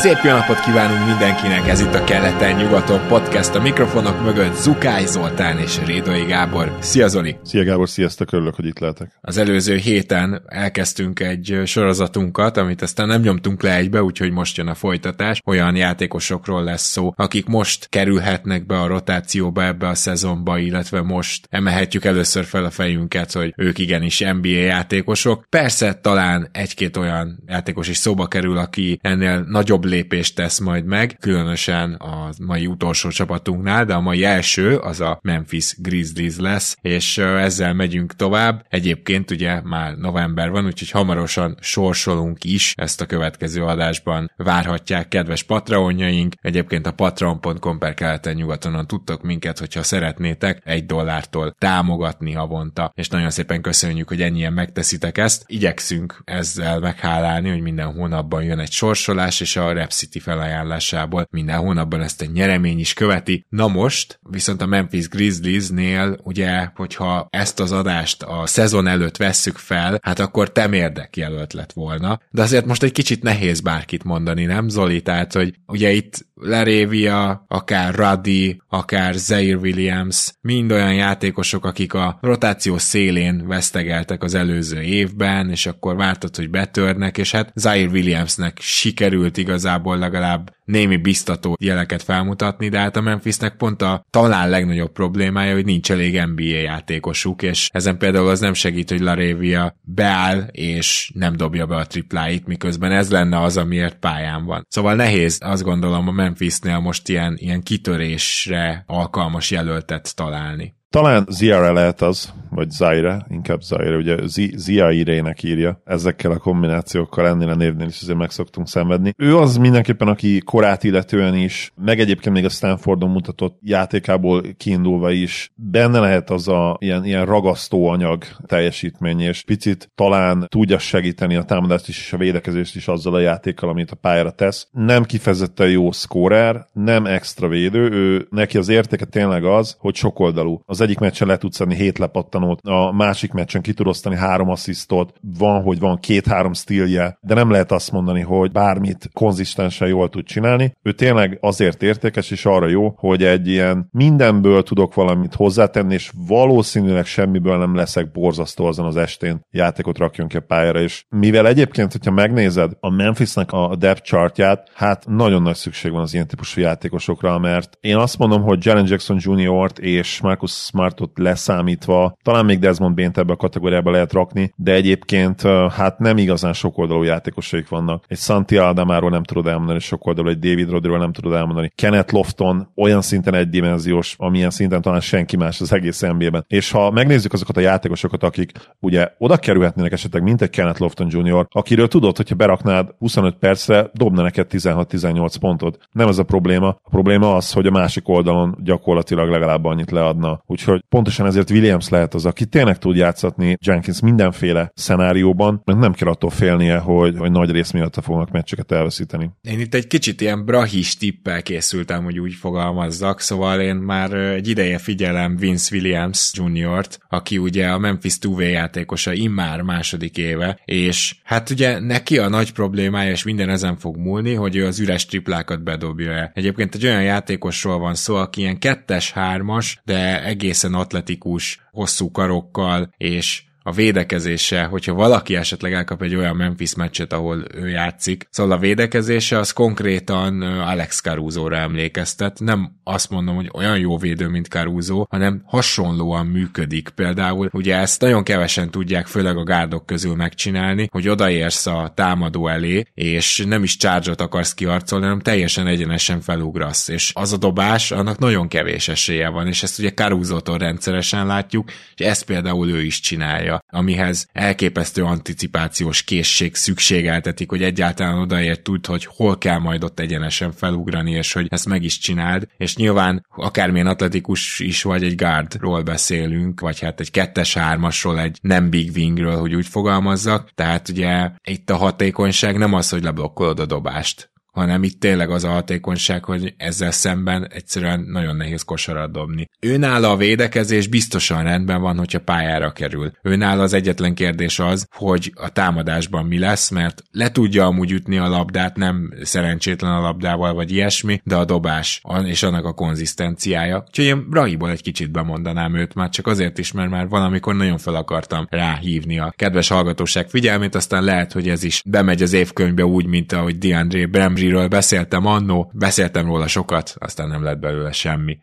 Szép jó napot kívánunk mindenkinek, ez itt a Keleten-nyugaton podcast, a mikrofonok mögött Zukály Zoltán és Rédai Gábor. Szia Zoli! Szia Gábor, sziasztok, örülök, hogy itt lehetek. Az előző héten elkezdtünk egy sorozatunkat, amit aztán nem nyomtunk le egybe, úgyhogy most jön a folytatás. Olyan játékosokról lesz szó, akik most kerülhetnek be a rotációba ebbe a szezonba, illetve most emelhetjük először fel a fejünket, hogy ők igenis NBA játékosok. Persze talán egy-két olyan játékos is szóba kerül, aki ennél nagyobb lépést tesz majd meg, különösen a mai utolsó csapatunknál, de a mai első az a Memphis Grizzlies lesz, és ezzel megyünk tovább. Egyébként ugye már november van, úgyhogy hamarosan sorsolunk is, ezt a következő adásban várhatják kedves patreonjaink. Egyébként a patreon.com per keleten nyugatonon tudtok minket, hogyha szeretnétek egy dollártól támogatni havonta, és nagyon szépen köszönjük, hogy ennyien megteszitek ezt. Igyekszünk ezzel meghálálni, hogy minden hónapban jön egy sorsolás, és a Rep City felajánlásából minden hónapban ezt a nyeremény is követi. Na most, viszont a Memphis Grizzliesnél, ugye, hogyha ezt az adást a szezon előtt vesszük fel, hát akkor temérdek jelölt lett volna. De azért most egy kicsit nehéz bárkit mondani, nem Zoli? Tehát, hogy ugye itt Lerévia, akár Ruddy, akár Zaire Williams, mind olyan játékosok, akik a rotáció szélén vesztegeltek az előző évben, és akkor vártad, hogy betörnek, és hát Zaire Williamsnek sikerült igazából legalább némi biztató jeleket felmutatni, de hát a Memphisnek pont a talán legnagyobb problémája, hogy nincs elég NBA játékosuk, és ezen például az nem segít, hogy Larévia beáll, és nem dobja be a tripláit, miközben ez lenne az, amiért pályán van. Szóval nehéz, azt gondolom, a Memphisnél most ilyen, ilyen kitörésre alkalmas jelöltet találni. Talán Ziara lehet az, vagy Zaire, inkább Zaire, ugye Ziaire-nek írja, ezekkel a kombinációkkal ennél a névnél is azért meg szoktunk szenvedni. Ő az mindenképpen, aki korát illetően is, meg egyébként még a Stanfordon mutatott játékából kiindulva is, benne lehet az a ilyen, ilyen ragasztó anyag teljesítmény, és picit talán tudja segíteni a támadást is és a védekezést is azzal a játékkal, amit a pályára tesz. Nem kifejezetten jó szkórer, nem extra védő, ő neki az értéke tényleg az, hogy sokoldalú. Az egyik meccsen le tudsz adni hét lepattanót, a másik meccsen ki tud három asszisztot, van, hogy van két-három stílje, de nem lehet azt mondani, hogy bármit konzisztensen jól tud csinálni. Ő tényleg azért értékes, és arra jó, hogy egy ilyen mindenből tudok valamit hozzátenni, és valószínűleg semmiből nem leszek borzasztó azon az estén játékot rakjon ki a pályára, és mivel egyébként, hogyha megnézed a Memphisnek a depth chartját, hát nagyon nagy szükség van az ilyen típusú játékosokra, mert én azt mondom, hogy Jalen Jackson Jr.-t és Marcus Smartot leszámítva, talán még Desmond Bain ebbe a kategóriába lehet rakni, de egyébként hát nem igazán sokoldalú játékosaik vannak. Egy Santi Aldamáról nem tudod elmondani sokoldalú, egy David Rodriról nem tudod elmondani. Kenneth Lofton olyan szinten egydimenziós, amilyen szinten talán senki más az egész NBA-ben. És ha megnézzük azokat a játékosokat, akik ugye oda kerülhetnének esetleg, mint egy Kenneth Lofton Jr., akiről tudod, hogyha beraknád 25 percre, dobna neked 16-18 pontot. Nem ez a probléma. A probléma az, hogy a másik oldalon gyakorlatilag legalább annyit leadna. Úgyhogy Úgyhogy pontosan ezért Williams lehet az, aki tényleg tud játszatni Jenkins mindenféle szenárióban, mert nem kell attól félnie, hogy, hogy nagy rész miatt fognak meccseket elveszíteni. Én itt egy kicsit ilyen brahis tippel készültem, hogy úgy fogalmazzak, szóval én már egy ideje figyelem Vince Williams Jr.-t, aki ugye a Memphis 2 játékosa immár második éve, és hát ugye neki a nagy problémája, és minden ezen fog múlni, hogy ő az üres triplákat bedobja el. Egyébként egy olyan játékosról van szó, aki ilyen kettes, hármas, de egész egészen atletikus, hosszú karokkal, és a védekezése, hogyha valaki esetleg elkap egy olyan Memphis meccset, ahol ő játszik, szóval a védekezése az konkrétan Alex Caruso-ra emlékeztet. Nem azt mondom, hogy olyan jó védő, mint Caruso, hanem hasonlóan működik. Például ugye ezt nagyon kevesen tudják, főleg a gárdok közül megcsinálni, hogy odaérsz a támadó elé, és nem is charge akarsz kiarcolni, hanem teljesen egyenesen felugrasz. És az a dobás, annak nagyon kevés esélye van, és ezt ugye Caruso-tól rendszeresen látjuk, és ezt például ő is csinálja labdája, amihez elképesztő anticipációs készség szükségeltetik, hogy egyáltalán odaért tud, hogy hol kell majd ott egyenesen felugrani, és hogy ezt meg is csináld, és nyilván akármilyen atletikus is vagy egy guardról beszélünk, vagy hát egy kettes-hármasról, egy nem big wingről, hogy úgy fogalmazzak, tehát ugye itt a hatékonyság nem az, hogy leblokkolod a dobást, hanem itt tényleg az a hatékonyság, hogy ezzel szemben egyszerűen nagyon nehéz kosarat dobni. Őnála a védekezés biztosan rendben van, hogyha pályára kerül. Őnála az egyetlen kérdés az, hogy a támadásban mi lesz, mert le tudja amúgy ütni a labdát, nem szerencsétlen a labdával, vagy ilyesmi, de a dobás és annak a konzisztenciája. Úgyhogy én Brahiból egy kicsit bemondanám őt, már csak azért is, mert már valamikor nagyon fel akartam ráhívni a kedves hallgatóság figyelmét, aztán lehet, hogy ez is bemegy az évkönyvbe úgy, mint ahogy DeAndre Brem Landryről beszéltem annó, beszéltem róla sokat, aztán nem lett belőle semmi.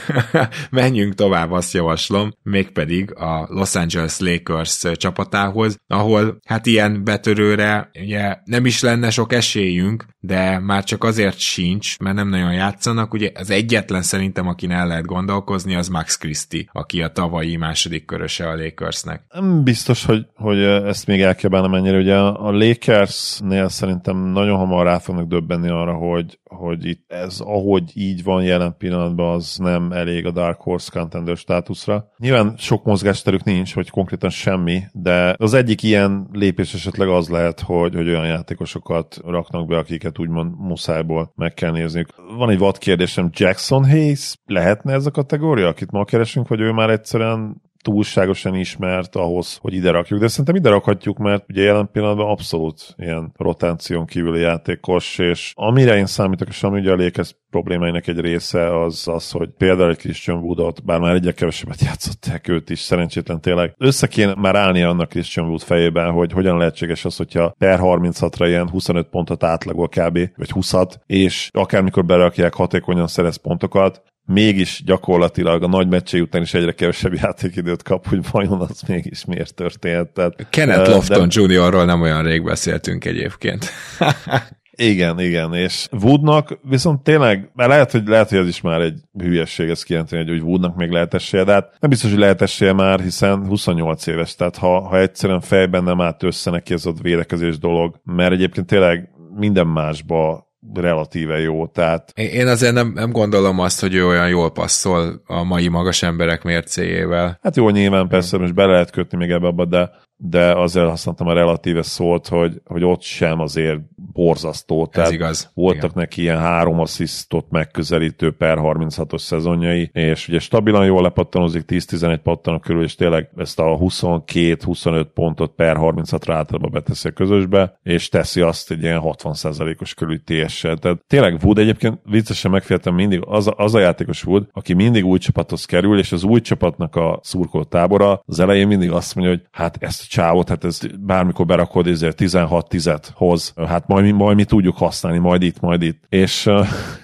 Menjünk tovább, azt javaslom, mégpedig a Los Angeles Lakers csapatához, ahol hát ilyen betörőre ugye nem is lenne sok esélyünk, de már csak azért sincs, mert nem nagyon játszanak. Ugye az egyetlen szerintem, akin el lehet gondolkozni, az Max Christie, aki a tavalyi második köröse a Lakersnek. Biztos, hogy, hogy ezt még el kell mennyire. Ugye a Lakersnél szerintem nagyon hamar rá fognak döbbenni arra, hogy, hogy itt ez, ahogy így van jelen pillanatban, az nem elég a Dark Horse contender státuszra. Nyilván sok mozgásterük nincs, hogy konkrétan semmi, de az egyik ilyen lépés esetleg az lehet, hogy, hogy olyan játékosokat raknak be, akiket úgymond muszájból meg kell nézniük. Van egy vad kérdésem, Jackson Hayes lehetne ez a kategória, akit ma keresünk, vagy ő már egyszerűen túlságosan ismert ahhoz, hogy ide rakjuk, de szerintem ide rakhatjuk, mert ugye jelen pillanatban abszolút ilyen rotáción kívüli játékos, és amire én számítok, és ami ugye a Lakers problémáinak egy része az az, hogy például egy Christian Woodot, bár már egyre kevesebbet játszották őt is, szerencsétlen tényleg. Össze kéne már állni annak Christian Wood fejében, hogy hogyan lehetséges az, hogyha per 36-ra ilyen 25 pontot átlagol kb. vagy 20-at, és akármikor berakják, hatékonyan szerez pontokat, mégis gyakorlatilag a nagy meccsé után is egyre kevesebb játékidőt kap, hogy vajon az mégis miért történt. Tehát, Kenneth Lofton de... Jr.-ról nem olyan rég beszéltünk egyébként. Igen, igen, és Woodnak viszont tényleg, mert lehet, hogy, lehet, hogy ez is már egy hülyesség ezt kijelenteni, hogy Woodnak még lehet esélye, de hát nem biztos, hogy lehet esélye már, hiszen 28 éves, tehát ha, ha egyszerűen fejben nem állt össze neki ez a védekezés dolog, mert egyébként tényleg minden másba relatíve jó, tehát... Én azért nem, nem gondolom azt, hogy ő olyan jól passzol a mai magas emberek mércéjével. Hát jó, nyilván persze, most be lehet kötni még ebbe abba, de de azért használtam a relatíve szót, hogy, hogy ott sem azért borzasztó. Tehát Ez igaz. Voltak Igen. neki ilyen három asszisztot megközelítő per 36-os szezonjai, és ugye stabilan jól lepattanozik 10-11 pattanok körül, és tényleg ezt a 22-25 pontot per 36-ra általában beteszi a közösbe, és teszi azt egy ilyen 60%-os körül TS-sel. Tehát tényleg Wood egyébként viccesen megféltem mindig, az, az a játékos Wood, aki mindig új csapathoz kerül, és az új csapatnak a szurkolt tábora az elején mindig azt mondja, hogy hát ezt csávot, hát ez bármikor berakod, ezért 16-10 hoz, hát majd, majd mi tudjuk használni, majd itt, majd itt. És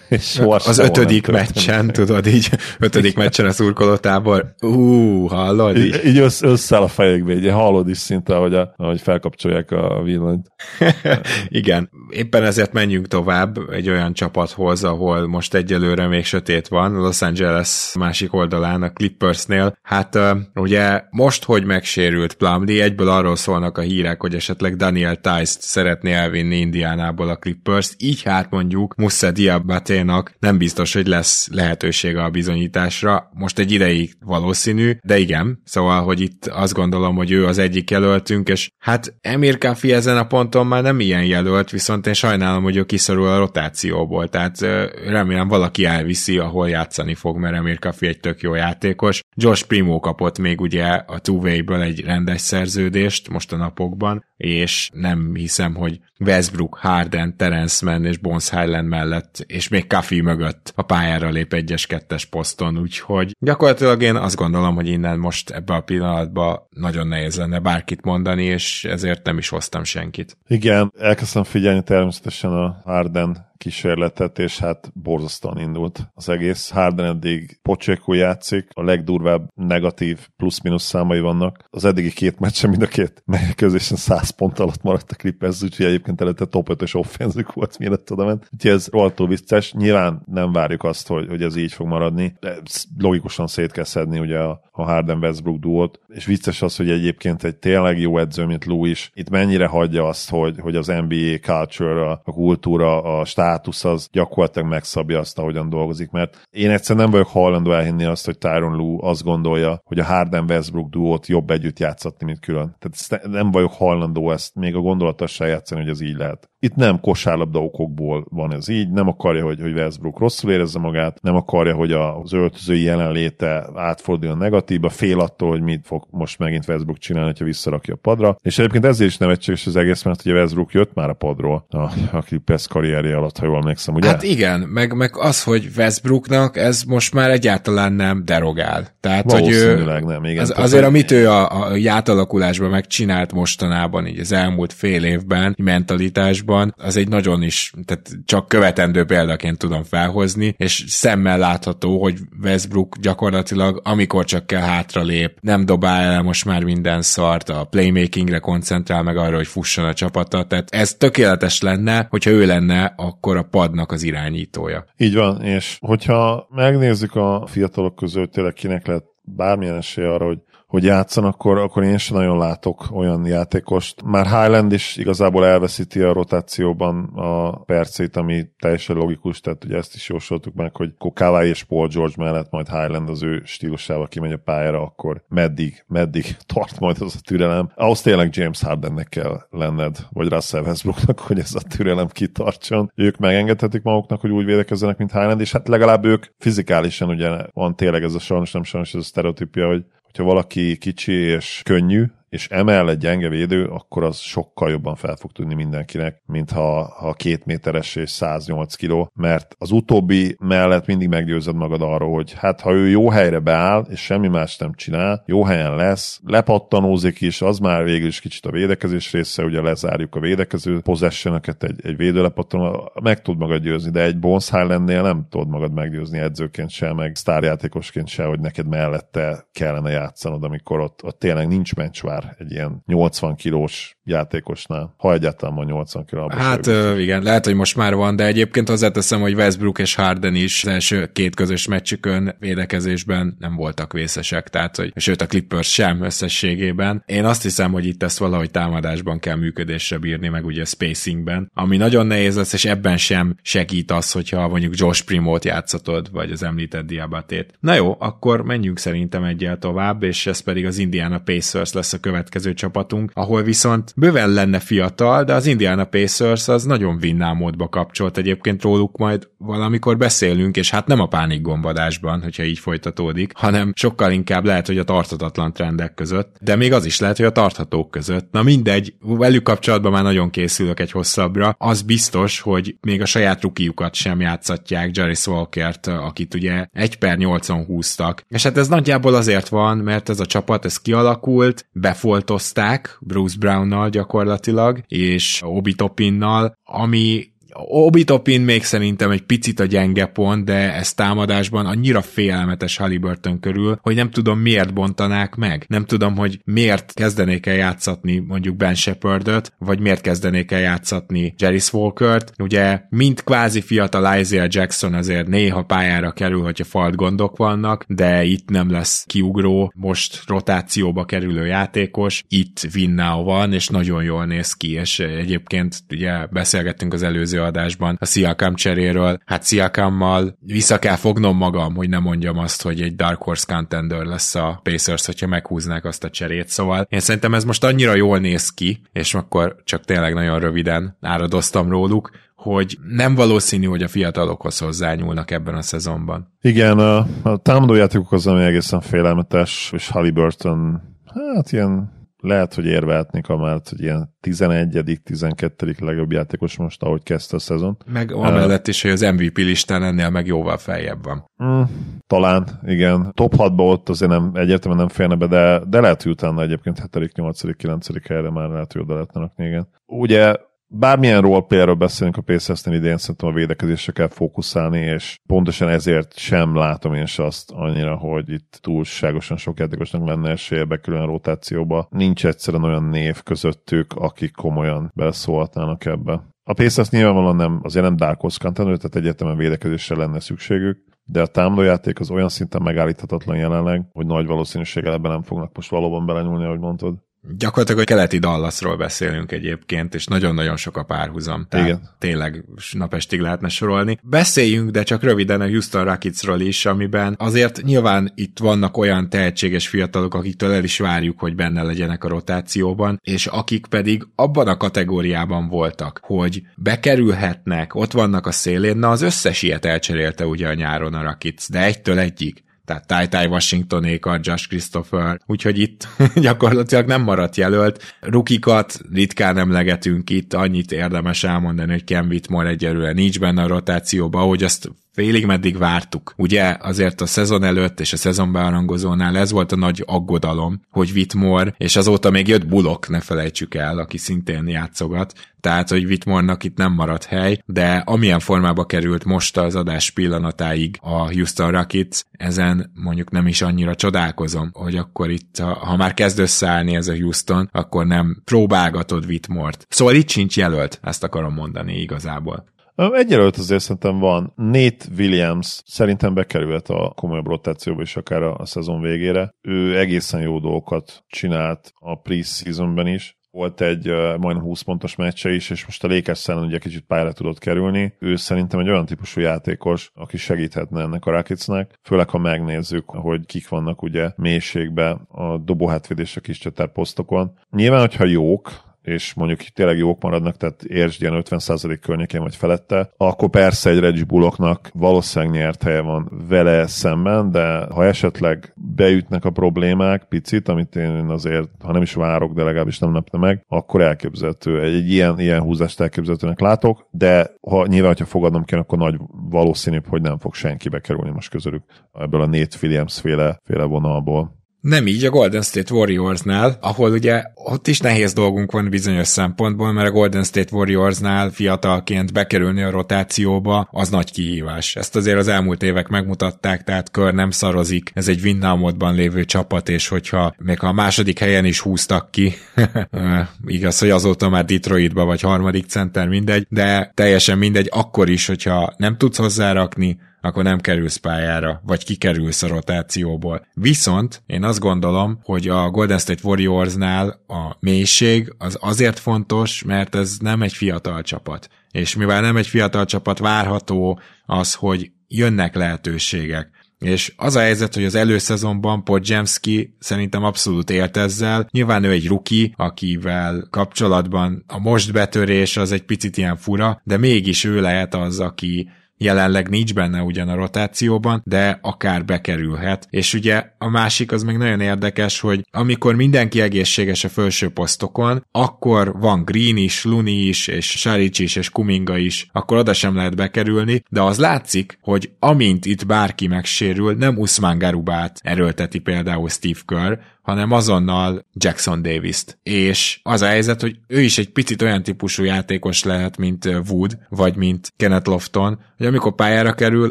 és az ötödik meccsen, tudod, így ötödik meccsen a szurkolótábor, ú, hallod? Így, így össz, összeáll a fejekbe, így hallod is szinte, ahogy, a, ahogy felkapcsolják a villanyt. Igen, éppen ezért menjünk tovább egy olyan csapathoz, ahol most egyelőre még sötét van, Los Angeles másik oldalán, a Clippersnél. Hát ugye most, hogy megsérült Plumlee, egyből arról szólnak a hírek, hogy esetleg Daniel Tice-t szeretné elvinni Indiánából a Clippers, így hát mondjuk Musa Diabate Célnak nem biztos, hogy lesz lehetősége a bizonyításra. Most egy ideig valószínű, de igen. Szóval, hogy itt azt gondolom, hogy ő az egyik jelöltünk, és hát Emir Kafi ezen a ponton már nem ilyen jelölt, viszont én sajnálom, hogy ő kiszorul a rotációból, tehát remélem valaki elviszi, ahol játszani fog, mert Emir Kafi egy tök jó játékos. Josh Primo kapott még ugye a two ből egy rendes szerződést most a napokban, és nem hiszem, hogy Westbrook, Harden, Terence Mann és Bones Highland mellett, és még Kafi mögött a pályára lép egyes kettes poszton, úgyhogy gyakorlatilag én azt gondolom, hogy innen most ebbe a pillanatban nagyon nehéz lenne bárkit mondani, és ezért nem is hoztam senkit. Igen, elkezdtem figyelni természetesen a Harden kísérletet, és hát borzasztóan indult az egész. Harden eddig pocsékú játszik, a legdurvább negatív plusz-minusz számai vannak. Az eddigi két meccsen mind a két megközésen 100 pont alatt maradt a Clippers, úgyhogy egyébként előtte top 5-ös offenzük volt, mielőtt oda ment. Úgyhogy ez rohadtó vicces. Nyilván nem várjuk azt, hogy, hogy ez így fog maradni. De logikusan szét kell szedni ugye a, a Harden Westbrook duót, és vicces az, hogy egyébként egy tényleg jó edző, mint Lou is, itt mennyire hagyja azt, hogy, hogy az NBA culture, a kultúra, a státusz az gyakorlatilag megszabja azt, ahogyan dolgozik, mert én egyszer nem vagyok hajlandó elhinni azt, hogy Tyron Lou azt gondolja, hogy a Harden Westbrook duót jobb együtt játszatni, mint külön. Tehát nem vagyok hajlandó ezt még a gondolattal se játszani, hogy ez így lehet. Itt nem kosárlabda okokból van ez így, nem akarja, hogy, hogy Westbrook rosszul érezze magát, nem akarja, hogy az öltözői jelenléte átforduljon negatívba, fél attól, hogy mit fog most megint Westbrook csinálni, ha visszarakja a padra. És egyébként ezért is nevetséges az egész, mert ugye Westbrook jött már a padról a, a Clippers karrierje alatt, ha jól emlékszem, ugye? Hát igen, meg, meg az, hogy Westbrooknak ez most már egyáltalán nem derogál. Tehát, hogy ő, nem, igen. Az, azért, amit ő a, a játalakulásban megcsinált mostanában, így az elmúlt fél évben, mentalitásban, az egy nagyon is, tehát csak követendő példaként tudom felhozni, és szemmel látható, hogy Westbrook gyakorlatilag amikor csak kell hátra lép, nem dobál el most már minden szart, a playmakingre koncentrál meg arra, hogy fusson a csapata, tehát ez tökéletes lenne, hogyha ő lenne akkor a padnak az irányítója. Így van, és hogyha megnézzük a fiatalok között tényleg kinek lehet bármilyen esély arra, hogy hogy játszan, akkor, akkor én sem nagyon látok olyan játékost. Már Highland is igazából elveszíti a rotációban a percét, ami teljesen logikus, tehát ugye ezt is jósoltuk meg, hogy Kawhi és Paul George mellett majd Highland az ő stílusával kimegy a pályára, akkor meddig, meddig tart majd az a türelem. Ahhoz tényleg James Hardennek kell lenned, vagy Russell Westbrooknak, hogy ez a türelem kitartson. Ők megengedhetik maguknak, hogy úgy védekezzenek, mint Highland, és hát legalább ők fizikálisan ugye van tényleg ez a sajnos nem sajnos ez a sztereotípia, hogy hogyha valaki kicsi és könnyű, és emellett gyenge védő, akkor az sokkal jobban fel fog tudni mindenkinek, mint ha, ha két méteres és 108 kiló, mert az utóbbi mellett mindig meggyőzed magad arról, hogy hát ha ő jó helyre beáll, és semmi más nem csinál, jó helyen lesz, lepattanózik is, az már végül is kicsit a védekezés része, ugye lezárjuk a védekező possession egy, egy védőlepattanó, meg tud magad győzni, de egy Bones Highlandnél nem tudod magad meggyőzni edzőként se, meg sztárjátékosként se, hogy neked mellette kellene játszanod, amikor ott, ott tényleg nincs mencsvár egy ilyen 80 kilós játékosnál, ha egyáltalán van 80 kiló. Hát ö, igen, lehet, hogy most már van, de egyébként hozzáteszem, hogy Westbrook és Harden is az első két közös meccsükön védekezésben nem voltak vészesek, tehát hogy sőt a Clippers sem összességében. Én azt hiszem, hogy itt ezt valahogy támadásban kell működésre bírni, meg ugye spacingben, ami nagyon nehéz lesz, és ebben sem segít az, hogyha mondjuk Josh Primot játszatod, vagy az említett Diabatét. Na jó, akkor menjünk szerintem egyel tovább, és ez pedig az Indiana Pacers lesz a következő csapatunk, ahol viszont bőven lenne fiatal, de az Indiana Pacers az nagyon vinná módba kapcsolt. Egyébként róluk majd valamikor beszélünk, és hát nem a pánikgombadásban, hogyha így folytatódik, hanem sokkal inkább lehet, hogy a tartatatlan trendek között, de még az is lehet, hogy a tarthatók között. Na mindegy, velük kapcsolatban már nagyon készülök egy hosszabbra. Az biztos, hogy még a saját rukiukat sem játszatják, Jerry Walkert, akit ugye 1 per 8 húztak. És hát ez nagyjából azért van, mert ez a csapat, ez kialakult, befoltozták Bruce Brownnal gyakorlatilag, és Obi Topinnal, ami Obitopin még szerintem egy picit a gyenge pont, de ez támadásban annyira félelmetes Halliburton körül, hogy nem tudom miért bontanák meg. Nem tudom, hogy miért kezdenék el játszatni mondjuk Ben Shepardot, vagy miért kezdenék el játszatni Jerry Walkert. Ugye mint kvázi fiatal Isaiah Jackson azért néha pályára kerül, hogyha falt gondok vannak, de itt nem lesz kiugró, most rotációba kerülő játékos, itt Winnau van, és nagyon jól néz ki, és egyébként ugye beszélgettünk az előző adásban a Siakam cseréről. Hát Siakammal vissza kell fognom magam, hogy ne mondjam azt, hogy egy Dark Horse contender lesz a Pacers, hogyha meghúznák azt a cserét. Szóval én szerintem ez most annyira jól néz ki, és akkor csak tényleg nagyon röviden áradoztam róluk, hogy nem valószínű, hogy a fiatalokhoz hozzányúlnak ebben a szezonban. Igen, a, a támadójátékok az, ami egészen félelmetes, és Halliburton hát ilyen lehet, hogy érvehetnék amellett, hogy ilyen 11 12 legjobb játékos most, ahogy kezdte a szezon. Meg amellett is, hogy az MVP listán ennél meg jóval feljebb van. Mm, talán, igen. Top 6-ba ott azért nem, egyértelműen nem félne be, de, de lehet, hogy utána egyébként 7., 8., 9. helyre már lehet, hogy oda lehetne igen. Ugye bármilyen roleplayerről beszélünk a Pacersnél idén, szerintem a védekezésre kell fókuszálni, és pontosan ezért sem látom én se azt annyira, hogy itt túlságosan sok játékosnak lenne esélye bekülön a rotációba. Nincs egyszerűen olyan név közöttük, akik komolyan beleszólhatnának ebbe. A Pacers nyilvánvalóan nem, azért nem Dark Horse contender, tehát egyetemen védekezésre lenne szükségük, de a támadójáték az olyan szinten megállíthatatlan jelenleg, hogy nagy valószínűséggel ebben nem fognak most valóban belenyúlni, ahogy mondtad. Gyakorlatilag a keleti Dallasról beszélünk egyébként, és nagyon-nagyon sok a párhuzam. Tehát Igen. tényleg napestig lehetne sorolni. Beszéljünk, de csak röviden a Houston Rocketsról is, amiben azért nyilván itt vannak olyan tehetséges fiatalok, akiktől el is várjuk, hogy benne legyenek a rotációban, és akik pedig abban a kategóriában voltak, hogy bekerülhetnek, ott vannak a szélén, na az összes ilyet elcserélte ugye a nyáron a Rockets, de egytől egyig tehát Ty Ty Washingtonékat, Josh Christopher, úgyhogy itt gyakorlatilag nem maradt jelölt. Rukikat ritkán emlegetünk itt, annyit érdemes elmondani, hogy Ken Whitmore egyelőre nincs benne a rotációba, ahogy azt félig meddig vártuk. Ugye azért a szezon előtt és a szezon bearangozónál ez volt a nagy aggodalom, hogy Whitmore, és azóta még jött Bullock, ne felejtsük el, aki szintén játszogat, tehát, hogy Whitmore-nak itt nem maradt hely, de amilyen formába került most az adás pillanatáig a Houston Rockets, ezen mondjuk nem is annyira csodálkozom, hogy akkor itt, ha már kezd összeállni ez a Houston, akkor nem próbálgatod Whitmore-t. Szóval itt sincs jelölt, ezt akarom mondani igazából. Egyelőtt azért szerintem van. Nate Williams szerintem bekerült a komolyabb rotációba is akár a, szezon végére. Ő egészen jó dolgokat csinált a pre-seasonben is volt egy majdnem 20 pontos meccse is, és most a Lakers ugye kicsit pályára tudott kerülni. Ő szerintem egy olyan típusú játékos, aki segíthetne ennek a Rocketsnek, főleg ha megnézzük, hogy kik vannak ugye mélységbe a dobóhátvédés a kis csatár posztokon. Nyilván, hogyha jók, és mondjuk tényleg jók maradnak, tehát értsd ilyen 50% környékén vagy felette, akkor persze egy Reggie Bullocknak valószínűleg nyert helye van vele szemben, de ha esetleg beütnek a problémák picit, amit én azért, ha nem is várok, de legalábbis nem lepne meg, akkor elképzelhető. Egy, egy ilyen, ilyen húzást elképzelhetőnek látok, de ha nyilván, hogyha fogadnom kell, akkor nagy valószínűbb, hogy nem fog senki bekerülni most közülük ebből a Nate Williams féle, féle vonalból. Nem így a Golden State Warriorsnál, ahol ugye ott is nehéz dolgunk van bizonyos szempontból, mert a Golden State Warriorsnál fiatalként bekerülni a rotációba, az nagy kihívás. Ezt azért az elmúlt évek megmutatták, tehát kör nem szarozik, ez egy winnámodban lévő csapat, és hogyha még a második helyen is húztak ki, igaz, hogy azóta már Detroitba vagy harmadik center mindegy, de teljesen mindegy, akkor is, hogyha nem tudsz hozzárakni, akkor nem kerülsz pályára, vagy kikerülsz a rotációból. Viszont én azt gondolom, hogy a Golden State Warriorsnál a mélység az azért fontos, mert ez nem egy fiatal csapat. És mivel nem egy fiatal csapat, várható az, hogy jönnek lehetőségek. És az a helyzet, hogy az előszezonban Podzsemski szerintem abszolút élt ezzel. Nyilván ő egy ruki, akivel kapcsolatban a most betörés az egy picit ilyen fura, de mégis ő lehet az, aki jelenleg nincs benne ugyan a rotációban, de akár bekerülhet. És ugye a másik az meg nagyon érdekes, hogy amikor mindenki egészséges a felső posztokon, akkor van Green is, Luni is, és Saric is, és Kuminga is, akkor oda sem lehet bekerülni, de az látszik, hogy amint itt bárki megsérül, nem Usman Garubát erőlteti például Steve Kerr, hanem azonnal Jackson Davis-t. És az a helyzet, hogy ő is egy picit olyan típusú játékos lehet, mint Wood, vagy mint Kenneth Lofton, hogy amikor pályára kerül,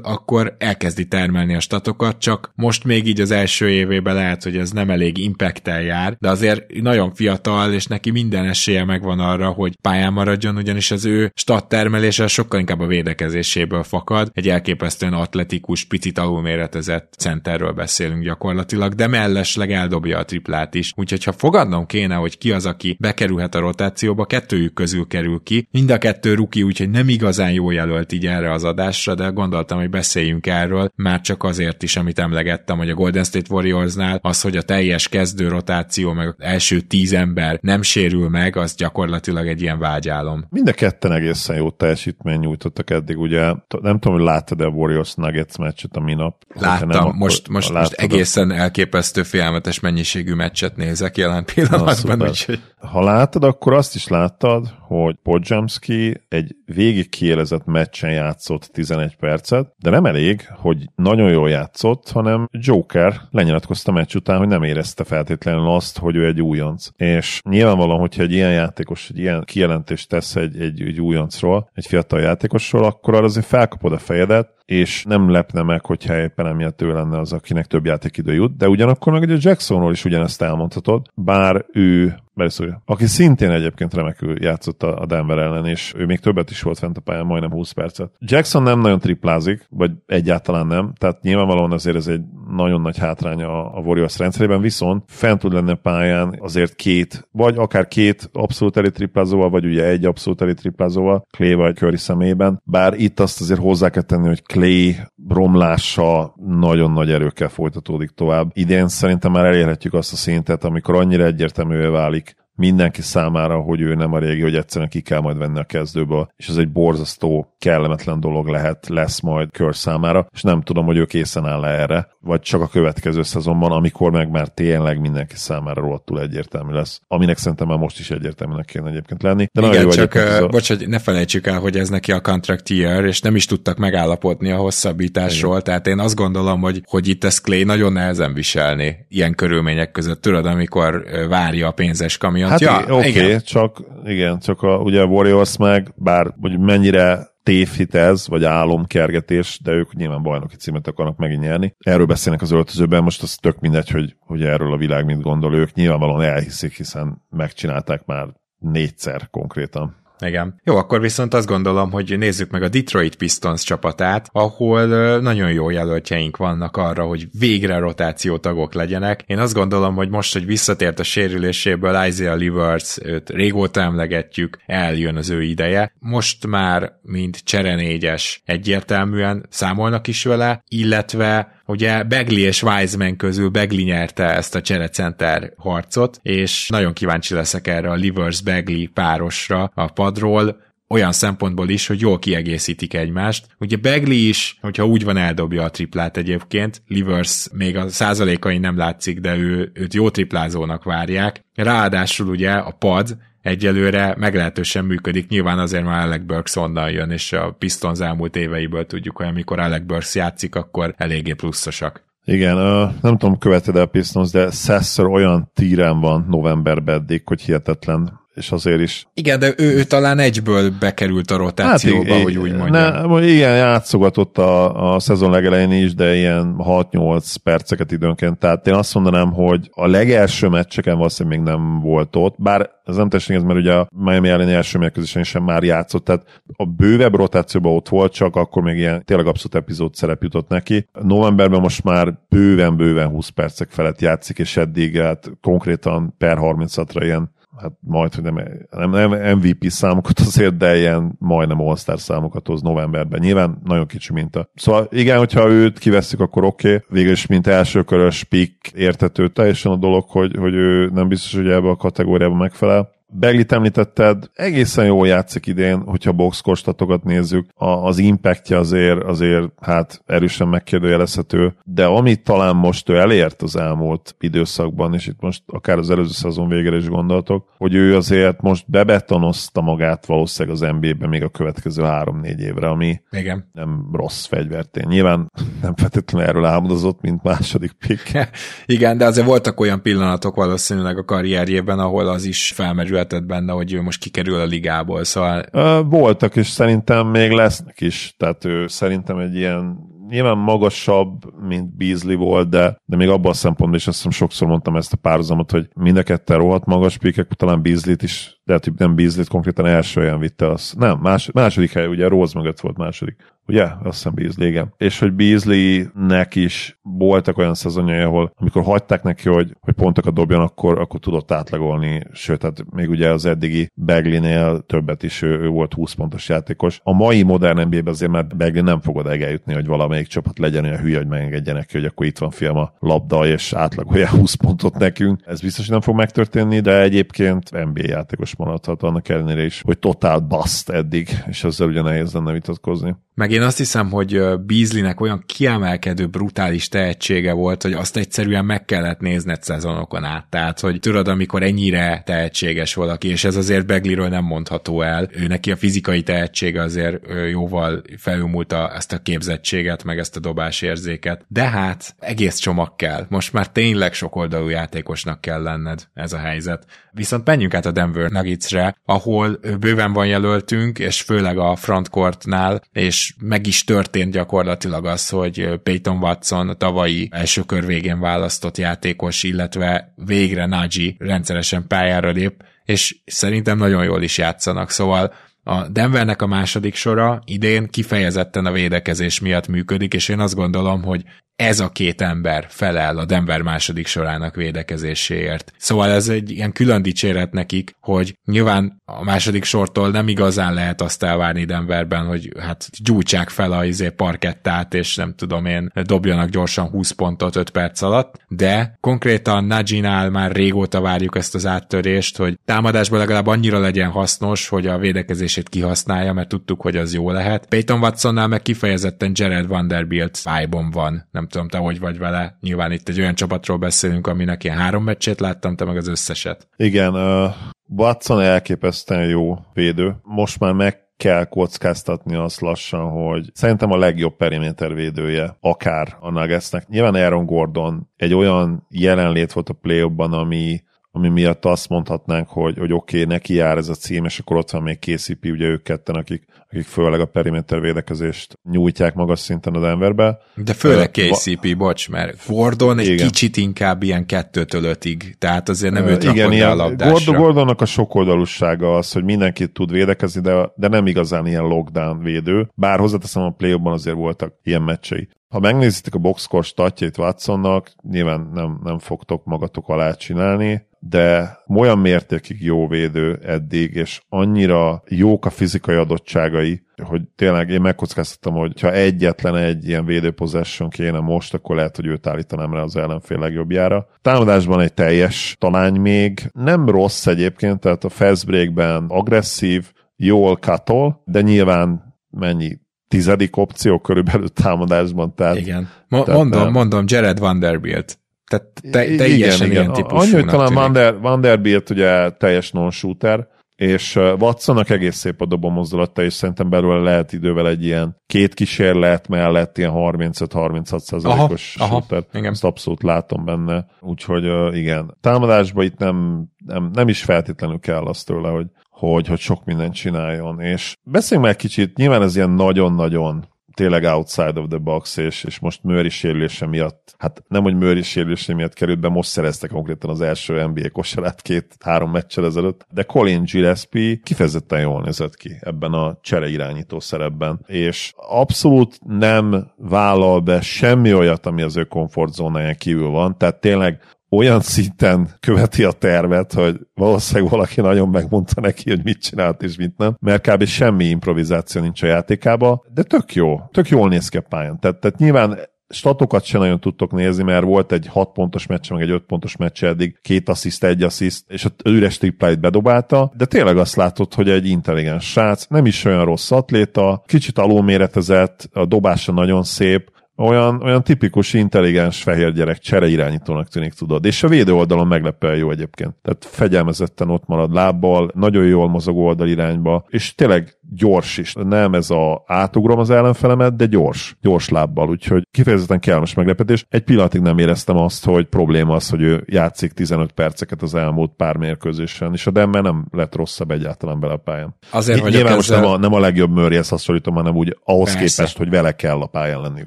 akkor elkezdi termelni a statokat, csak most még így az első évében lehet, hogy ez nem elég impactel jár, de azért nagyon fiatal, és neki minden esélye megvan arra, hogy pályán maradjon, ugyanis az ő stat termelése sokkal inkább a védekezéséből fakad. Egy elképesztően atletikus, picit alulméretezett centerről beszélünk gyakorlatilag, de mellesleg eldobja triplát is. Úgyhogy ha fogadnom kéne, hogy ki az, aki bekerülhet a rotációba, kettőjük közül kerül ki. Mind a kettő ruki, úgyhogy nem igazán jó jelölt így erre az adásra, de gondoltam, hogy beszéljünk erről, már csak azért is, amit emlegettem, hogy a Golden State Warriorsnál az, hogy a teljes kezdő rotáció, meg az első tíz ember nem sérül meg, az gyakorlatilag egy ilyen vágyálom. Mind a ketten egészen jó teljesítmény nyújtottak eddig, ugye nem tudom, hogy láttad a Warriors Nuggets meccset a minap. Láttam, nem, most, most, most egészen elképesztő félelmetes mennyiség minőségű meccset nézek jelen pillanatban. Na, úgyhogy... Ha látod, akkor azt is láttad, hogy Podzsamski egy végig kiélezett meccsen játszott 11 percet, de nem elég, hogy nagyon jól játszott, hanem Joker lenyilatkozta meccs után, hogy nem érezte feltétlenül azt, hogy ő egy újonc. És nyilvánvalóan, hogyha egy ilyen játékos egy ilyen kijelentést tesz egy, egy, egy újoncról, egy fiatal játékosról, akkor azért felkapod a fejedet, és nem lepne meg, hogyha éppen emiatt ő lenne az, akinek több játékidő jut, de ugyanakkor meg ugye Jacksonról is ugyanezt elmondhatod, bár ő Beleszúrja. Aki szintén egyébként remekül játszott a Denver ellen, és ő még többet is volt fent a pályán, majdnem 20 percet. Jackson nem nagyon triplázik, vagy egyáltalán nem, tehát nyilvánvalóan azért ez egy nagyon nagy hátránya a Warriors rendszerében, viszont fent tud lenni a pályán azért két, vagy akár két abszolút elit triplázóval, vagy ugye egy abszolút elit triplázóval, Clay vagy Curry személyében, bár itt azt azért hozzá kell tenni, hogy Clay romlása nagyon nagy erőkkel folytatódik tovább. Idén szerintem már elérhetjük azt a szintet, amikor annyira egyértelművé válik, mindenki számára, hogy ő nem a régi, hogy egyszerűen ki kell majd venni a kezdőből, és ez egy borzasztó, kellemetlen dolog lehet, lesz majd kör számára, és nem tudom, hogy ő készen áll erre, vagy csak a következő szezonban, amikor meg már tényleg mindenki számára rohadtul egyértelmű lesz. Aminek szerintem már most is egyértelműnek kéne egyébként lenni. De Igen, csak a... bocs, hogy ne felejtsük el, hogy ez neki a contract year, és nem is tudtak megállapodni a hosszabbításról, Igen. tehát én azt gondolom, hogy, hogy itt ezt Clay nagyon nehezen viselni ilyen körülmények között. Tudod, amikor várja a pénzes kamiont. Hát ja, oké, okay, csak igen, csak a, ugye a Warriors meg, bár hogy mennyire tévhit ez, vagy álomkergetés, de ők nyilván bajnoki címet akarnak megint nyerni. Erről beszélnek az öltözőben, most az tök mindegy, hogy, hogy erről a világ mit gondol ők. Nyilvánvalóan elhiszik, hiszen megcsinálták már négyszer konkrétan. Igen. Jó, akkor viszont azt gondolom, hogy nézzük meg a Detroit Pistons csapatát, ahol nagyon jó jelöltjeink vannak arra, hogy végre rotációtagok legyenek. Én azt gondolom, hogy most, hogy visszatért a sérüléséből Isaiah Livers, őt régóta emlegetjük, eljön az ő ideje. Most már, mint cserenégyes, egyértelműen számolnak is vele, illetve Ugye Begli és Wiseman közül Begli nyerte ezt a cserecenter harcot, és nagyon kíváncsi leszek erre a Livers-Begli párosra a padról, olyan szempontból is, hogy jól kiegészítik egymást. Ugye Begli is, hogyha úgy van, eldobja a triplát egyébként, Livers még a százalékai nem látszik, de ő, őt jó triplázónak várják. Ráadásul ugye a pad egyelőre meglehetősen működik. Nyilván azért már Alec Burks onnan jön, és a Pistons elmúlt éveiből tudjuk, hogy amikor Alec Burks játszik, akkor eléggé pluszosak. Igen, nem tudom, követed a Pistons, de Sessor olyan tíren van novemberben eddig, hogy hihetetlen és azért is. Igen, de ő, ő talán egyből bekerült a rotációba, hát, hogy úgy mondjam. Ne, igen, játszogatott a, a szezon legelején is, de ilyen 6-8 perceket időnként, tehát én azt mondanám, hogy a legelső meccseken valószínűleg még nem volt ott, bár ez nem tessék, ez mert ugye a Miami elleni első mérkőzésen sem már játszott, tehát a bővebb rotációban ott volt, csak akkor még ilyen tényleg abszolút epizód szerep jutott neki. Novemberben most már bőven-bőven 20 percek felett játszik, és eddig hát konkrétan per 36-ra ilyen hát majd, hogy nem, nem, nem MVP számokat azért, de ilyen majdnem All-Star számokat hoz novemberben. Nyilván nagyon kicsi minta. Szóval igen, hogyha őt kiveszik, akkor oké. Okay. Végül is, mint elsőkörös pick értető teljesen a dolog, hogy, hogy ő nem biztos, hogy ebbe a kategóriába megfelel. Beglit említetted, egészen jól játszik idén, hogyha boxkostatokat nézzük. A, az impactja azért, azért hát erősen megkérdőjelezhető, de amit talán most ő elért az elmúlt időszakban, és itt most akár az előző szezon végére is gondoltok, hogy ő azért most bebetonozta magát valószínűleg az NBA-ben még a következő három-négy évre, ami Igen. nem rossz fegyvertény. Nyilván nem feltétlenül erről álmodozott, mint második pick. Igen, de azért voltak olyan pillanatok valószínűleg a karrierjében, ahol az is felmerült született benne, hogy ő most kikerül a ligából, szóval... Voltak, és szerintem még lesznek is, tehát ő szerintem egy ilyen nyilván magasabb, mint Beasley volt, de, de még abban a szempontból is azt hiszem sokszor mondtam ezt a párhuzamot, hogy mind a ketten rohadt magas pikek, talán Beasley-t is, de hát nem Beasley-t konkrétan első olyan vitte az. Nem, más, második hely, ugye Rose mögött volt második. Ugye? Azt hiszem Beasley, igen. És hogy Beasley-nek is voltak olyan szezonjai, ahol amikor hagyták neki, hogy, hogy pontokat dobjon, akkor, akkor tudott átlagolni, sőt, hát még ugye az eddigi Bagley-nél többet is ő, ő volt 20 pontos játékos. A mai modern NBA-ben azért már Bagley nem fogod eljutni, hogy valamelyik csapat legyen olyan hülye, hogy megengedje neki, hogy akkor itt van fiam a labda, és átlagolja 20 pontot nekünk. Ez biztos, hogy nem fog megtörténni, de egyébként NBA játékos pályás maradhat annak ellenére is, hogy totál bust eddig, és ezzel ugye nehéz lenne vitatkozni. Meg én azt hiszem, hogy Beasleynek olyan kiemelkedő, brutális tehetsége volt, hogy azt egyszerűen meg kellett nézned szezonokon át. Tehát, hogy tudod, amikor ennyire tehetséges valaki, és ez azért Begliről nem mondható el. Ő neki a fizikai tehetsége azért jóval felülmúlta ezt a képzettséget, meg ezt a dobásérzéket. De hát egész csomag kell. Most már tényleg sokoldalú játékosnak kell lenned ez a helyzet. Viszont menjünk át a Denver Nuggetsre, ahol bőven van jelöltünk, és főleg a frontcourtnál, és meg is történt gyakorlatilag az, hogy Peyton Watson a tavalyi első kör végén választott játékos, illetve végre Nagy rendszeresen pályára lép, és szerintem nagyon jól is játszanak, szóval a Denvernek a második sora idén kifejezetten a védekezés miatt működik, és én azt gondolom, hogy ez a két ember felel a Denver második sorának védekezéséért. Szóval ez egy ilyen külön dicséret nekik, hogy nyilván a második sortól nem igazán lehet azt elvárni Denverben, hogy hát gyújtsák fel a izé parkettát, és nem tudom én, dobjanak gyorsan 20 pontot 5 perc alatt, de konkrétan Najinál már régóta várjuk ezt az áttörést, hogy támadásban legalább annyira legyen hasznos, hogy a védekezését kihasználja, mert tudtuk, hogy az jó lehet. Peyton Watsonnál meg kifejezetten Jared Vanderbilt fájban van, nem nem tudom, te hogy vagy vele. Nyilván itt egy olyan csapatról beszélünk, aminek ilyen három meccsét láttam, te meg az összeset. Igen, uh, Watson elképesztően jó védő. Most már meg kell kockáztatni azt lassan, hogy szerintem a legjobb periméter védője akár a Nuggetsnek. Nyilván Aaron Gordon egy olyan jelenlét volt a play ami ami miatt azt mondhatnánk, hogy, hogy oké, okay, neki jár ez a cím, és akkor ott van még KCP, ugye ők ketten, akik, akik főleg a periméter védekezést nyújtják magas szinten a Denverbe. De főleg KCP, uh, bocs, mert Gordon egy igen. kicsit inkább ilyen kettőtől ötig, tehát azért nem őt igen, ilyen, a Gordon, Gordonnak a sokoldalúsága az, hogy mindenkit tud védekezni, de, de nem igazán ilyen lockdown védő, bár hozzáteszem a play azért voltak ilyen meccsei. Ha megnézitek a boxscore statjait Watsonnak, nyilván nem, nem fogtok magatok alá csinálni, de olyan mértékig jó védő eddig, és annyira jók a fizikai adottságai, hogy tényleg én megkockáztattam, hogy ha egyetlen egy ilyen védő possession kéne most, akkor lehet, hogy őt állítanám rá az ellenfél legjobbjára. Támadásban egy teljes talány még, nem rossz egyébként, tehát a fast breakben agresszív, jól katol, de nyilván mennyi tizedik opció körülbelül támadásban. Tehát, Igen. Ma- tehát mondom, nem. mondom, Jared Vanderbilt. Tehát te, teljesen igen, ilyen típusú. Annyi, hogy talán Vander, Vanderbilt ugye teljes non-shooter, és Watsonnak egész szép a dobomozdulata, és szerintem belőle lehet idővel egy ilyen két kísérlet mellett ilyen 35-36 százalékos shooter. Igen. Ezt abszolút látom benne. Úgyhogy igen, támadásban itt nem, nem, nem is feltétlenül kell azt tőle, hogy, hogy, hogy sok mindent csináljon. És beszéljünk meg kicsit, nyilván ez ilyen nagyon-nagyon tényleg outside of the box, és, és most Murray sérülése miatt, hát nem, hogy Murray sérülése miatt került be, most szerezte konkrétan az első NBA kosarát két-három meccsel ezelőtt, de Colin Gillespie kifejezetten jól nézett ki ebben a csere irányító szerepben, és abszolút nem vállal be semmi olyat, ami az ő komfortzónáján kívül van, tehát tényleg olyan szinten követi a tervet, hogy valószínűleg valaki nagyon megmondta neki, hogy mit csinált és mit nem, mert kb. semmi improvizáció nincs a játékába, de tök jó, tök jól néz ki a pályán. Tehát, tehát nyilván statokat sem nagyon tudtok nézni, mert volt egy 6 pontos meccs, meg egy 5 pontos meccs eddig, két assziszt, egy assziszt, és az üres tripláit bedobálta, de tényleg azt látod, hogy egy intelligens srác, nem is olyan rossz atléta, kicsit alulméretezett, a dobása nagyon szép, olyan, olyan tipikus, intelligens fehér gyerek csere irányítónak tűnik, tudod. És a védő oldalon meglepően jó egyébként. Tehát fegyelmezetten ott marad lábbal, nagyon jól mozog oldal irányba, és tényleg gyors is. Nem ez a átugrom az ellenfelemet, de gyors, gyors lábbal, úgyhogy kifejezetten kellemes meglepetés. Egy pillanatig nem éreztem azt, hogy probléma az, hogy ő játszik 15 perceket az elmúlt pár mérkőzésen, és a Denver nem lett rosszabb egyáltalán bele a pályán. Azért, hogy Nyilván most ezzel... nem a, nem a legjobb Murrayhez hasonlítom, hanem úgy ahhoz Persze. képest, hogy vele kell a pályán lenni.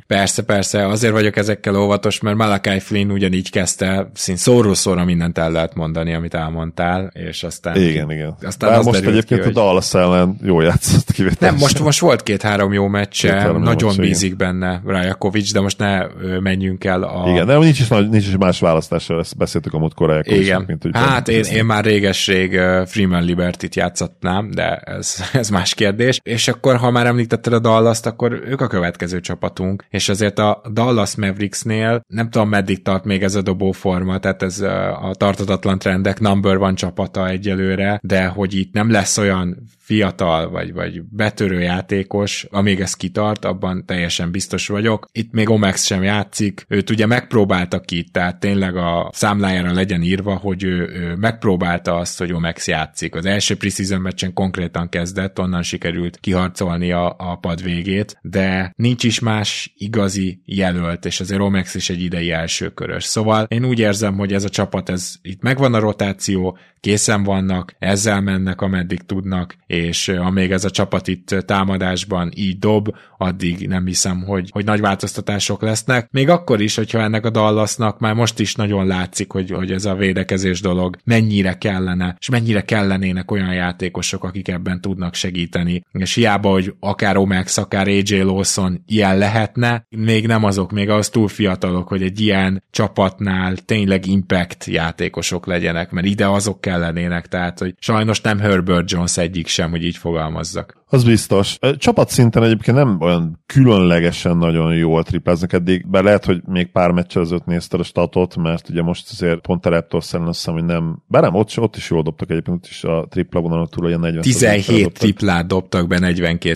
Persze, persze, azért vagyok ezekkel óvatos, mert Malakai Flynn ugyanígy kezdte, szint szóról szóra mindent el lehet mondani, amit elmondtál, és aztán... Igen, igen. Aztán Bár most egyébként ki, a Dallas ellen jó játszott kivételesen. Nem, most, most volt két-három jó meccse, Két-három jó nagyon meccse, bízik benne Rajakovics, de most ne menjünk el a... Igen, de nincs is, nagy- nincs is más választása, ezt beszéltük a múltkor Rajakovicsnak, Igen. mint hogy hát én, én már réges-rég Freeman Liberty-t játszatnám, de ez, ez más kérdés. És akkor, ha már említetted a Dallas-t, akkor ők a következő csapatunk, és azért a Dallas Mavericksnél nem tudom, meddig tart még ez a dobóforma, tehát ez a tartatatlan trendek number van csapata egyelőre, de hogy itt nem lesz olyan fiatal vagy, vagy betörő játékos, amíg ez kitart, abban teljesen biztos vagyok. Itt még Omex sem játszik, őt ugye megpróbáltak itt, tehát tényleg a számlájára legyen írva, hogy ő, ő megpróbálta azt, hogy Omex játszik. Az első preseason meccsen konkrétan kezdett, onnan sikerült kiharcolni a, a pad végét, de nincs is más igazi jelölt, és azért Omex is egy idei elsőkörös. Szóval én úgy érzem, hogy ez a csapat, ez itt megvan a rotáció, készen vannak, ezzel mennek, ameddig tudnak, és eh, amíg ez a csapat itt támadásban így dob, addig nem hiszem, hogy, hogy nagy változtatások lesznek. Még akkor is, hogyha ennek a Dallasnak már most is nagyon látszik, hogy, hogy ez a védekezés dolog mennyire kellene, és mennyire kellenének olyan játékosok, akik ebben tudnak segíteni. És hiába, hogy akár Omex, akár AJ Lawson ilyen lehetne, még nem azok, még az túl fiatalok, hogy egy ilyen csapatnál tényleg impact játékosok legyenek, mert ide azok kellenének, tehát hogy sajnos nem Herbert Jones egyik sem, hogy így fogalmazzak. Az biztos. Ö, Csapatszinten egyébként nem olyan különlegesen nagyon jól tripláznak eddig, bár lehet, hogy még pár meccsel ezelőtt nézted a statot, mert ugye most azért pont a Raptors ellen azt hiszem, hogy nem, bár nem, ott, ott is jól dobtak egyébként, ott is a tripla vonalon túl olyan 40 17 triplát dobtak be 42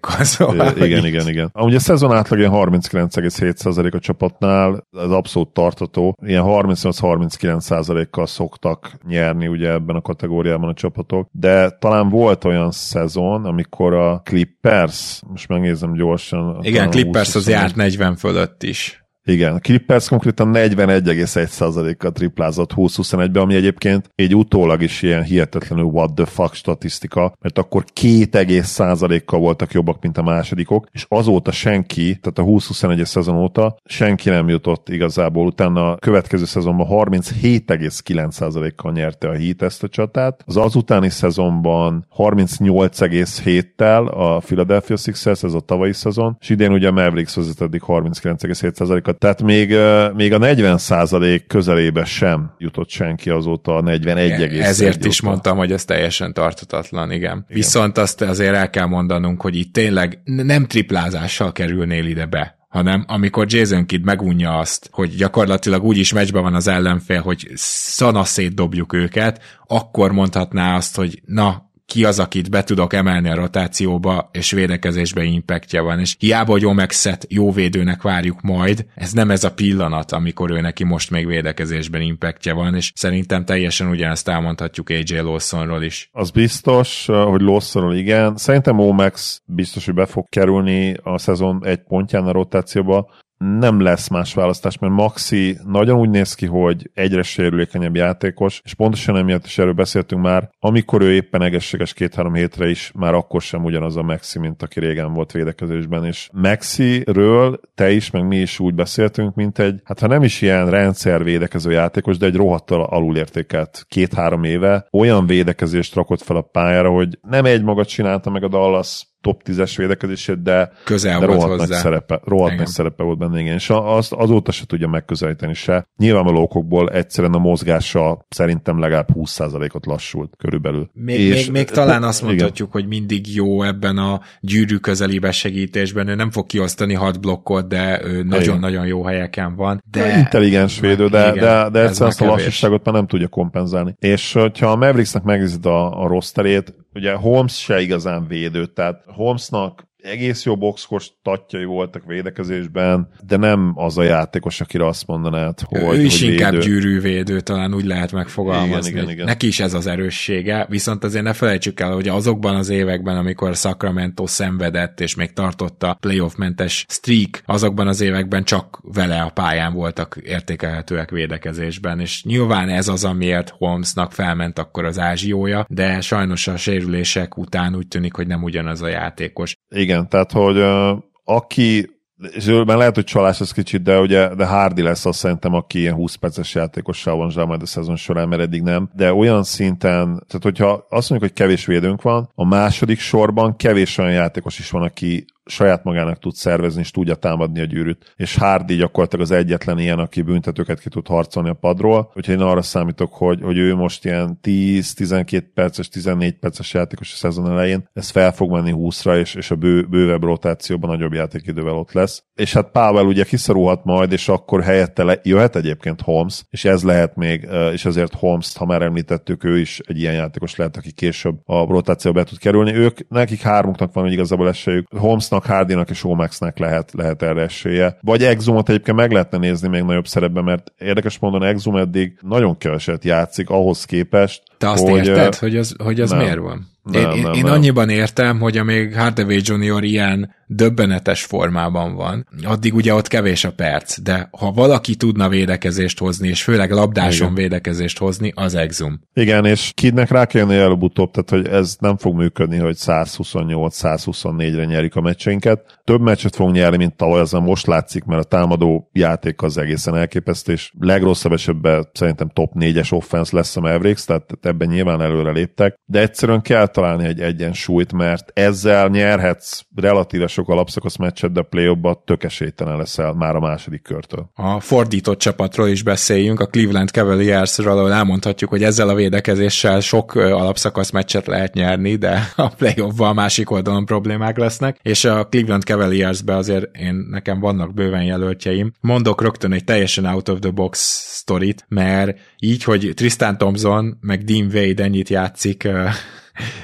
kal szóval. I- igen, igen, igen. Amúgy a szezon átlag ilyen 39,7% a csapatnál, ez abszolút tartató. Ilyen 38-39%-kal szoktak nyerni ugye ebben a kategóriában a csapatok, de talán volt olyan szezon, amikor a Clippers, most megnézem gyorsan. Igen, Clippers az 20-21 járt 40 fölött is. Igen, a Clippers konkrétan 41,1%-kal triplázott 20-21-ben, ami egyébként egy utólag is ilyen hihetetlenül what the fuck statisztika, mert akkor 2,1%-kal voltak jobbak, mint a másodikok, és azóta senki, tehát a 20-21-es szezon óta senki nem jutott igazából. Utána a következő szezonban 37,9%-kal nyerte a Heat ezt a csatát, az azutáni szezonban 38,7-tel a Philadelphia Sixers, ez a tavalyi szezon, és idén ugye a Mavericks vezet eddig 39,7%-kal, tehát még, még a 40% közelébe sem jutott senki azóta a 41,1 Ezért is óta. mondtam, hogy ez teljesen tartatatlan, igen. igen. Viszont azt azért el kell mondanunk, hogy itt tényleg nem triplázással kerülnél ide be hanem amikor Jason Kidd megunja azt, hogy gyakorlatilag úgy is meccsben van az ellenfél, hogy szanaszét dobjuk őket, akkor mondhatná azt, hogy na, ki az, akit be tudok emelni a rotációba, és védekezésbe impactja van, és hiába, hogy Omexet jó védőnek várjuk majd, ez nem ez a pillanat, amikor ő neki most még védekezésben impactja van, és szerintem teljesen ugyanezt elmondhatjuk AJ Lawsonról is. Az biztos, hogy Lawsonról igen. Szerintem Omax biztos, hogy be fog kerülni a szezon egy pontján a rotációba. Nem lesz más választás, mert Maxi nagyon úgy néz ki, hogy egyre sérülékenyebb játékos, és pontosan emiatt is erről beszéltünk már, amikor ő éppen egészséges két-három hétre is, már akkor sem ugyanaz a Maxi, mint aki régen volt védekezésben, és Maxiről te is, meg mi is úgy beszéltünk, mint egy, hát ha nem is ilyen rendszer védekező játékos, de egy rohadtal alulértékelt két-három éve olyan védekezést rakott fel a pályára, hogy nem egy maga csinálta meg a Dallas top 10-es védekezését, de, Közel de volt rohadt nagy szerepe, rohadt Igen. nagy szerepe volt benne, igen. És azt azóta se tudja megközelíteni se. Nyilvánvaló okokból egyszerűen a mozgása szerintem legalább 20%-ot lassult körülbelül. Még, És- még, még talán azt igen. mondhatjuk, hogy mindig jó ebben a gyűrű közeli besegítésben. Ő nem fog kiosztani hat blokkot, de ő nagyon-nagyon jó helyeken van. De intelligens védő, de, igen, de, de egyszerűen azt a lassúságot már nem tudja kompenzálni. És hogyha a Mavericksnek megnézed a, a rosterét, ugye Holmes se igazán védő, tehát Holmesnak egész jó boxkos tatjai voltak védekezésben, de nem az a játékos, akire azt mondanád, hogy, ő is hogy inkább védő. gyűrűvédő, talán úgy lehet megfogalmazni. Igen, igen, igen. Neki is ez az erőssége, viszont azért ne felejtsük el, hogy azokban az években, amikor Sacramento szenvedett, és még tartotta playoff-mentes streak, azokban az években csak vele a pályán voltak értékelhetőek védekezésben, és nyilván ez az, amiért Holmesnak felment akkor az ázsiója, de sajnos a sérülések után úgy tűnik, hogy nem ugyanaz a játékos. Igen, tehát hogy uh, aki és már lehet, hogy csalás az kicsit, de ugye de Hardy lesz azt szerintem, aki ilyen 20 perces játékossal van majd a szezon során, mert eddig nem. De olyan szinten, tehát hogyha azt mondjuk, hogy kevés védőnk van, a második sorban kevés olyan játékos is van, aki saját magának tud szervezni, és tudja támadni a gyűrűt. És Hardy gyakorlatilag az egyetlen ilyen, aki büntetőket ki tud harcolni a padról. Úgyhogy én arra számítok, hogy, hogy ő most ilyen 10-12 perces, 14 perces játékos a szezon elején, ez fel fog menni 20-ra, és, és a bő, bővebb rotációban nagyobb játékidővel ott lesz. És hát Powell ugye kiszorulhat majd, és akkor helyette le, jöhet egyébként Holmes, és ez lehet még, és ezért Holmes, ha már említettük, ő is egy ilyen játékos lehet, aki később a rotációba be tud kerülni. Ők, nekik hármuknak van igazából esélyük. Holmes Foxnak, Hardynak és Omexnek lehet, lehet erre esélye. Vagy Exumot egyébként meg lehetne nézni még nagyobb szerepben, mert érdekes mondani, Exum eddig nagyon keveset játszik ahhoz képest. Te azt hogy, érted, hogy az, hogy az miért van? Nem, én, nem, én nem. annyiban értem, hogy amíg Hardaway Junior ilyen döbbenetes formában van, addig ugye ott kevés a perc, de ha valaki tudna védekezést hozni, és főleg labdáson Igen. védekezést hozni, az Exum. Igen, és Kidnek rá kell jönni előbb-utóbb, tehát hogy ez nem fog működni, hogy 128-124-re nyerik a meccseinket. Több meccset fogunk nyerni, mint tavaly, az most látszik, mert a támadó játék az egészen elképesztő, és legrosszabb esetben szerintem top 4-es offense lesz a Mavericks, tehát ebben nyilván előre léptek, de egyszerűen kell találni egy egyensúlyt, mert ezzel nyerhetsz relatíve sok alapszakasz meccset, de play tök esélytelen leszel már a második körtől. A fordított csapatról is beszéljünk, a Cleveland Cavaliers-ről, ahol elmondhatjuk, hogy ezzel a védekezéssel sok alapszakasz meccset lehet nyerni, de a playoffban a másik oldalon problémák lesznek, és a Cleveland Cavaliers-be azért én nekem vannak bőven jelöltjeim. Mondok rögtön egy teljesen out of the box sztorit, mert így, hogy Tristan Thompson meg Dean Wade ennyit játszik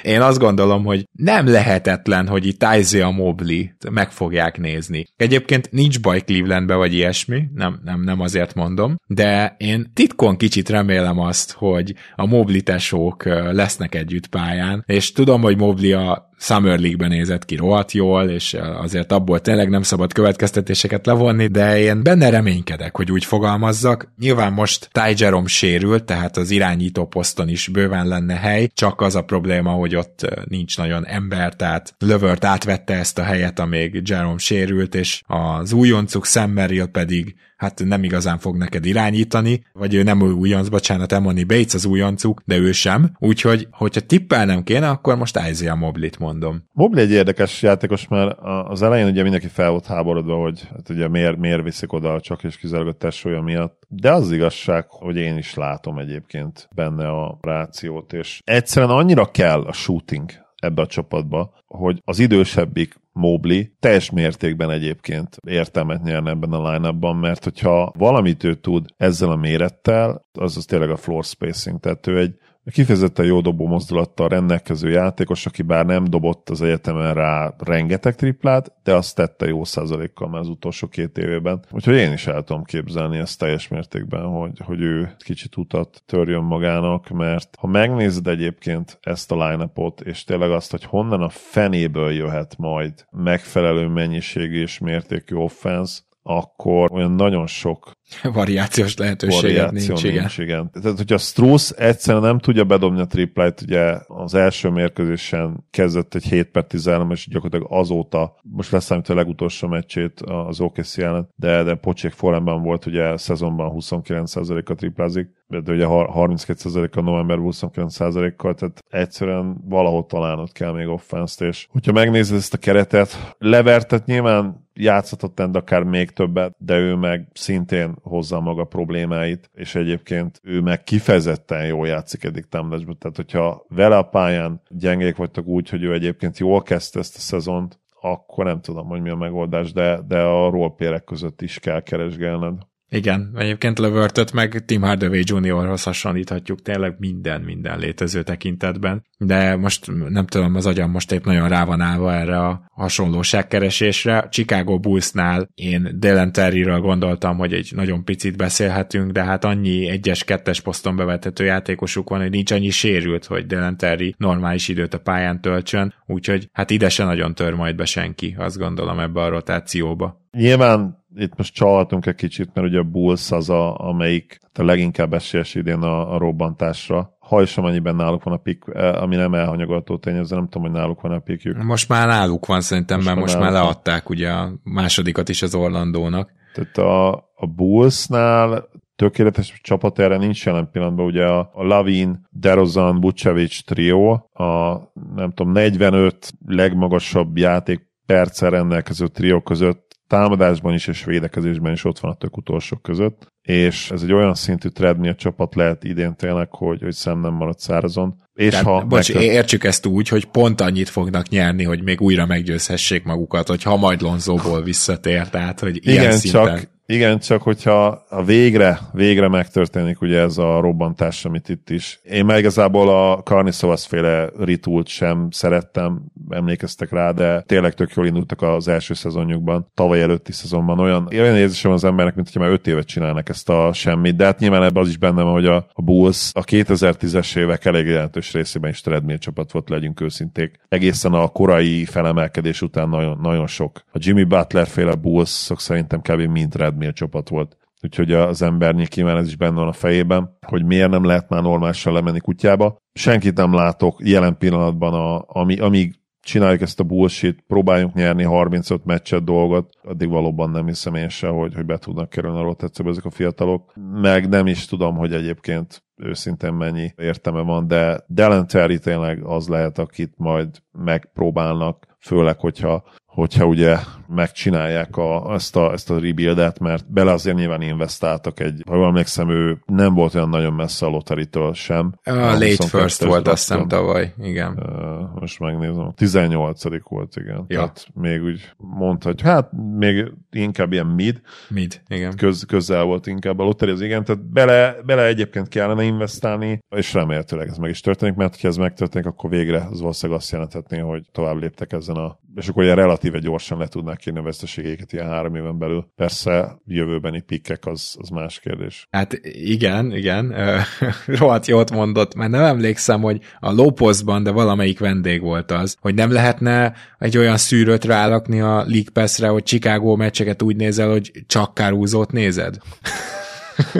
én azt gondolom, hogy nem lehetetlen, hogy itt Isaiah Mobley meg fogják nézni. Egyébként nincs baj Clevelandbe, vagy ilyesmi, nem, nem, nem azért mondom, de én titkon kicsit remélem azt, hogy a Mobley tesók lesznek együtt pályán, és tudom, hogy Mobley a Summer League-ben nézett ki rohadt jól, és azért abból tényleg nem szabad következtetéseket levonni, de én benne reménykedek, hogy úgy fogalmazzak. Nyilván most Ty Jerome sérült, tehát az irányító poszton is bőven lenne hely, csak az a probléma, hogy ott nincs nagyon ember, tehát Lövört átvette ezt a helyet, amíg Jerome sérült, és az újoncuk Sam Merrill pedig hát nem igazán fog neked irányítani, vagy ő nem új újonc, bocsánat, Emoni Bates az újoncuk, de ő sem. Úgyhogy, hogyha tippelnem kéne, akkor most Isaiah Moblit mondom. Mobley egy érdekes játékos, mert az elején ugye mindenki fel volt háborodva, hogy hát ugye miért, miért viszik oda csak és kizárólag a tesója miatt. De az igazság, hogy én is látom egyébként benne a rációt, és egyszerűen annyira kell a shooting ebbe a csapatba, hogy az idősebbik Mobley teljes mértékben egyébként értelmet nyerne ebben a line mert hogyha valamit ő tud ezzel a mérettel, az az tényleg a floor spacing, tehát ő egy kifejezetten jó dobó mozdulattal rendelkező játékos, aki bár nem dobott az egyetemen rá rengeteg triplát, de azt tette jó százalékkal már az utolsó két évében. Úgyhogy én is el tudom képzelni ezt teljes mértékben, hogy, hogy ő kicsit utat törjön magának, mert ha megnézed egyébként ezt a line és tényleg azt, hogy honnan a fenéből jöhet majd megfelelő mennyiségű és mértékű offense, akkor olyan nagyon sok variációs lehetőség Variáció nincs, nincs, igen. Tehát, hogyha Strauss egyszerűen nem tudja bedobni a triplet, ugye az első mérkőzésen kezdett egy 7 per 13, és gyakorlatilag azóta, most leszámít a legutolsó meccsét az OKC ellen, de, de Pocsék forrában volt, ugye a szezonban 29%-a triplázik, de ugye 32%-a novemberben 29%-kal, tehát egyszerűen valahol találnod kell még offenszt, és hogyha megnézed ezt a keretet, levertet nyilván játszhatott de akár még többet, de ő meg szintén hozza maga problémáit, és egyébként ő meg kifejezetten jól játszik eddig támadásban. Tehát, hogyha vele a pályán gyengék vagytok úgy, hogy ő egyébként jól kezdte ezt a szezont, akkor nem tudom, hogy mi a megoldás, de, de a rollpérek között is kell keresgélned. Igen, egyébként Lövörtöt meg Tim Hardaway Jr.-hoz hasonlíthatjuk tényleg minden, minden létező tekintetben, de most nem tudom, az agyam most épp nagyon rá van állva erre a hasonlóságkeresésre. Chicago Bullsnál én Dylan Terryről gondoltam, hogy egy nagyon picit beszélhetünk, de hát annyi egyes, kettes poszton bevethető játékosuk van, hogy nincs annyi sérült, hogy Dylan Terry normális időt a pályán töltsön, úgyhogy hát ide se nagyon tör majd be senki, azt gondolom ebbe a rotációba. Nyilván itt most csalhatunk egy kicsit, mert ugye a Bulls az, a, amelyik a leginkább esélyes idén a, a robbantásra, ha és amennyiben náluk van a pik, eh, ami nem elhanyagolható tényező, nem tudom, hogy náluk van a pikjük. Most már náluk van szerintem, most mert most már leadták ugye a másodikat is az Orlandónak. Tehát a, a Bullsnál tökéletes csapat erre nincs jelen pillanatban, ugye a, a Lavin, Derozan, Bucevic trió, a nem tudom, 45 legmagasabb játék perccel rendelkező trió között támadásban is és védekezésben is ott van a tök utolsók között, és ez egy olyan szintű treadmill csapat lehet idén tényleg, hogy, hogy szem nem marad szárazon. És Tehát, ha bocs, megtört... értsük ezt úgy, hogy pont annyit fognak nyerni, hogy még újra meggyőzhessék magukat, hogy ha majd Lonzóból visszatér, tehát hogy ilyen Igen, szinten... csak igen, csak hogyha a végre, végre megtörténik ugye ez a robbantás, amit itt is. Én meg igazából a Karniszovas féle ritult sem szerettem, emlékeztek rá, de tényleg tök jól indultak az első szezonjukban, tavaly előtti szezonban. Olyan, olyan érzésem az embernek, mint hogyha már öt évet csinálnak ezt a semmit, de hát nyilván ebben az is benne hogy a, a Bulls a 2010-es évek elég jelentős részében is treadmill csapat volt, legyünk őszinték. Egészen a korai felemelkedés után nagyon, nagyon sok. A Jimmy Butler féle Bulls szerintem kb. mind treadmill csapat volt. Úgyhogy az ember nyilván ez is benne van a fejében, hogy miért nem lehet már normálisan lemenni kutyába. Senkit nem látok jelen pillanatban, a, ami, amíg csináljuk ezt a bullshit, próbáljunk nyerni 35 meccset dolgot, addig valóban nem hiszem én se, hogy, hogy be tudnak kerülni a rotációba ezek a fiatalok. Meg nem is tudom, hogy egyébként őszintén mennyi értelme van, de Dellen tényleg az lehet, akit majd megpróbálnak, főleg, hogyha hogyha ugye megcsinálják a, ezt, a, ezt a rebuildet, mert bele azért nyilván investáltak egy, ha jól emlékszem, ő nem volt olyan nagyon messze a loteritől sem. A, a late first volt azt hiszem tavaly, igen. Uh, most megnézem. 18 volt, igen. Ja. Tehát még úgy mondta, hogy hát még inkább ilyen mid. Mid, igen. Köz, közel volt inkább a loteri, az igen. Tehát bele, bele egyébként kellene investálni, és remélhetőleg ez meg is történik, mert ha ez megtörténik, akkor végre az valószínűleg azt jelenthetné, hogy tovább léptek ezen a és akkor ilyen relatíve gyorsan le tudnák kérni a veszteségeiket ilyen három éven belül. Persze jövőbeni pikkek az, az más kérdés. Hát igen, igen, rohadt jót mondott, mert nem emlékszem, hogy a Lópozban, de valamelyik vendég volt az, hogy nem lehetne egy olyan szűrőt rálakni a League Pass-re, hogy Chicago meccseket úgy nézel, hogy csak kárúzót nézed?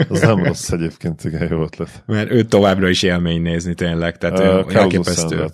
Az nem rossz egyébként, igen, jó ötlet. Mert ő továbbra is élmény nézni tényleg, tehát uh, elképesztő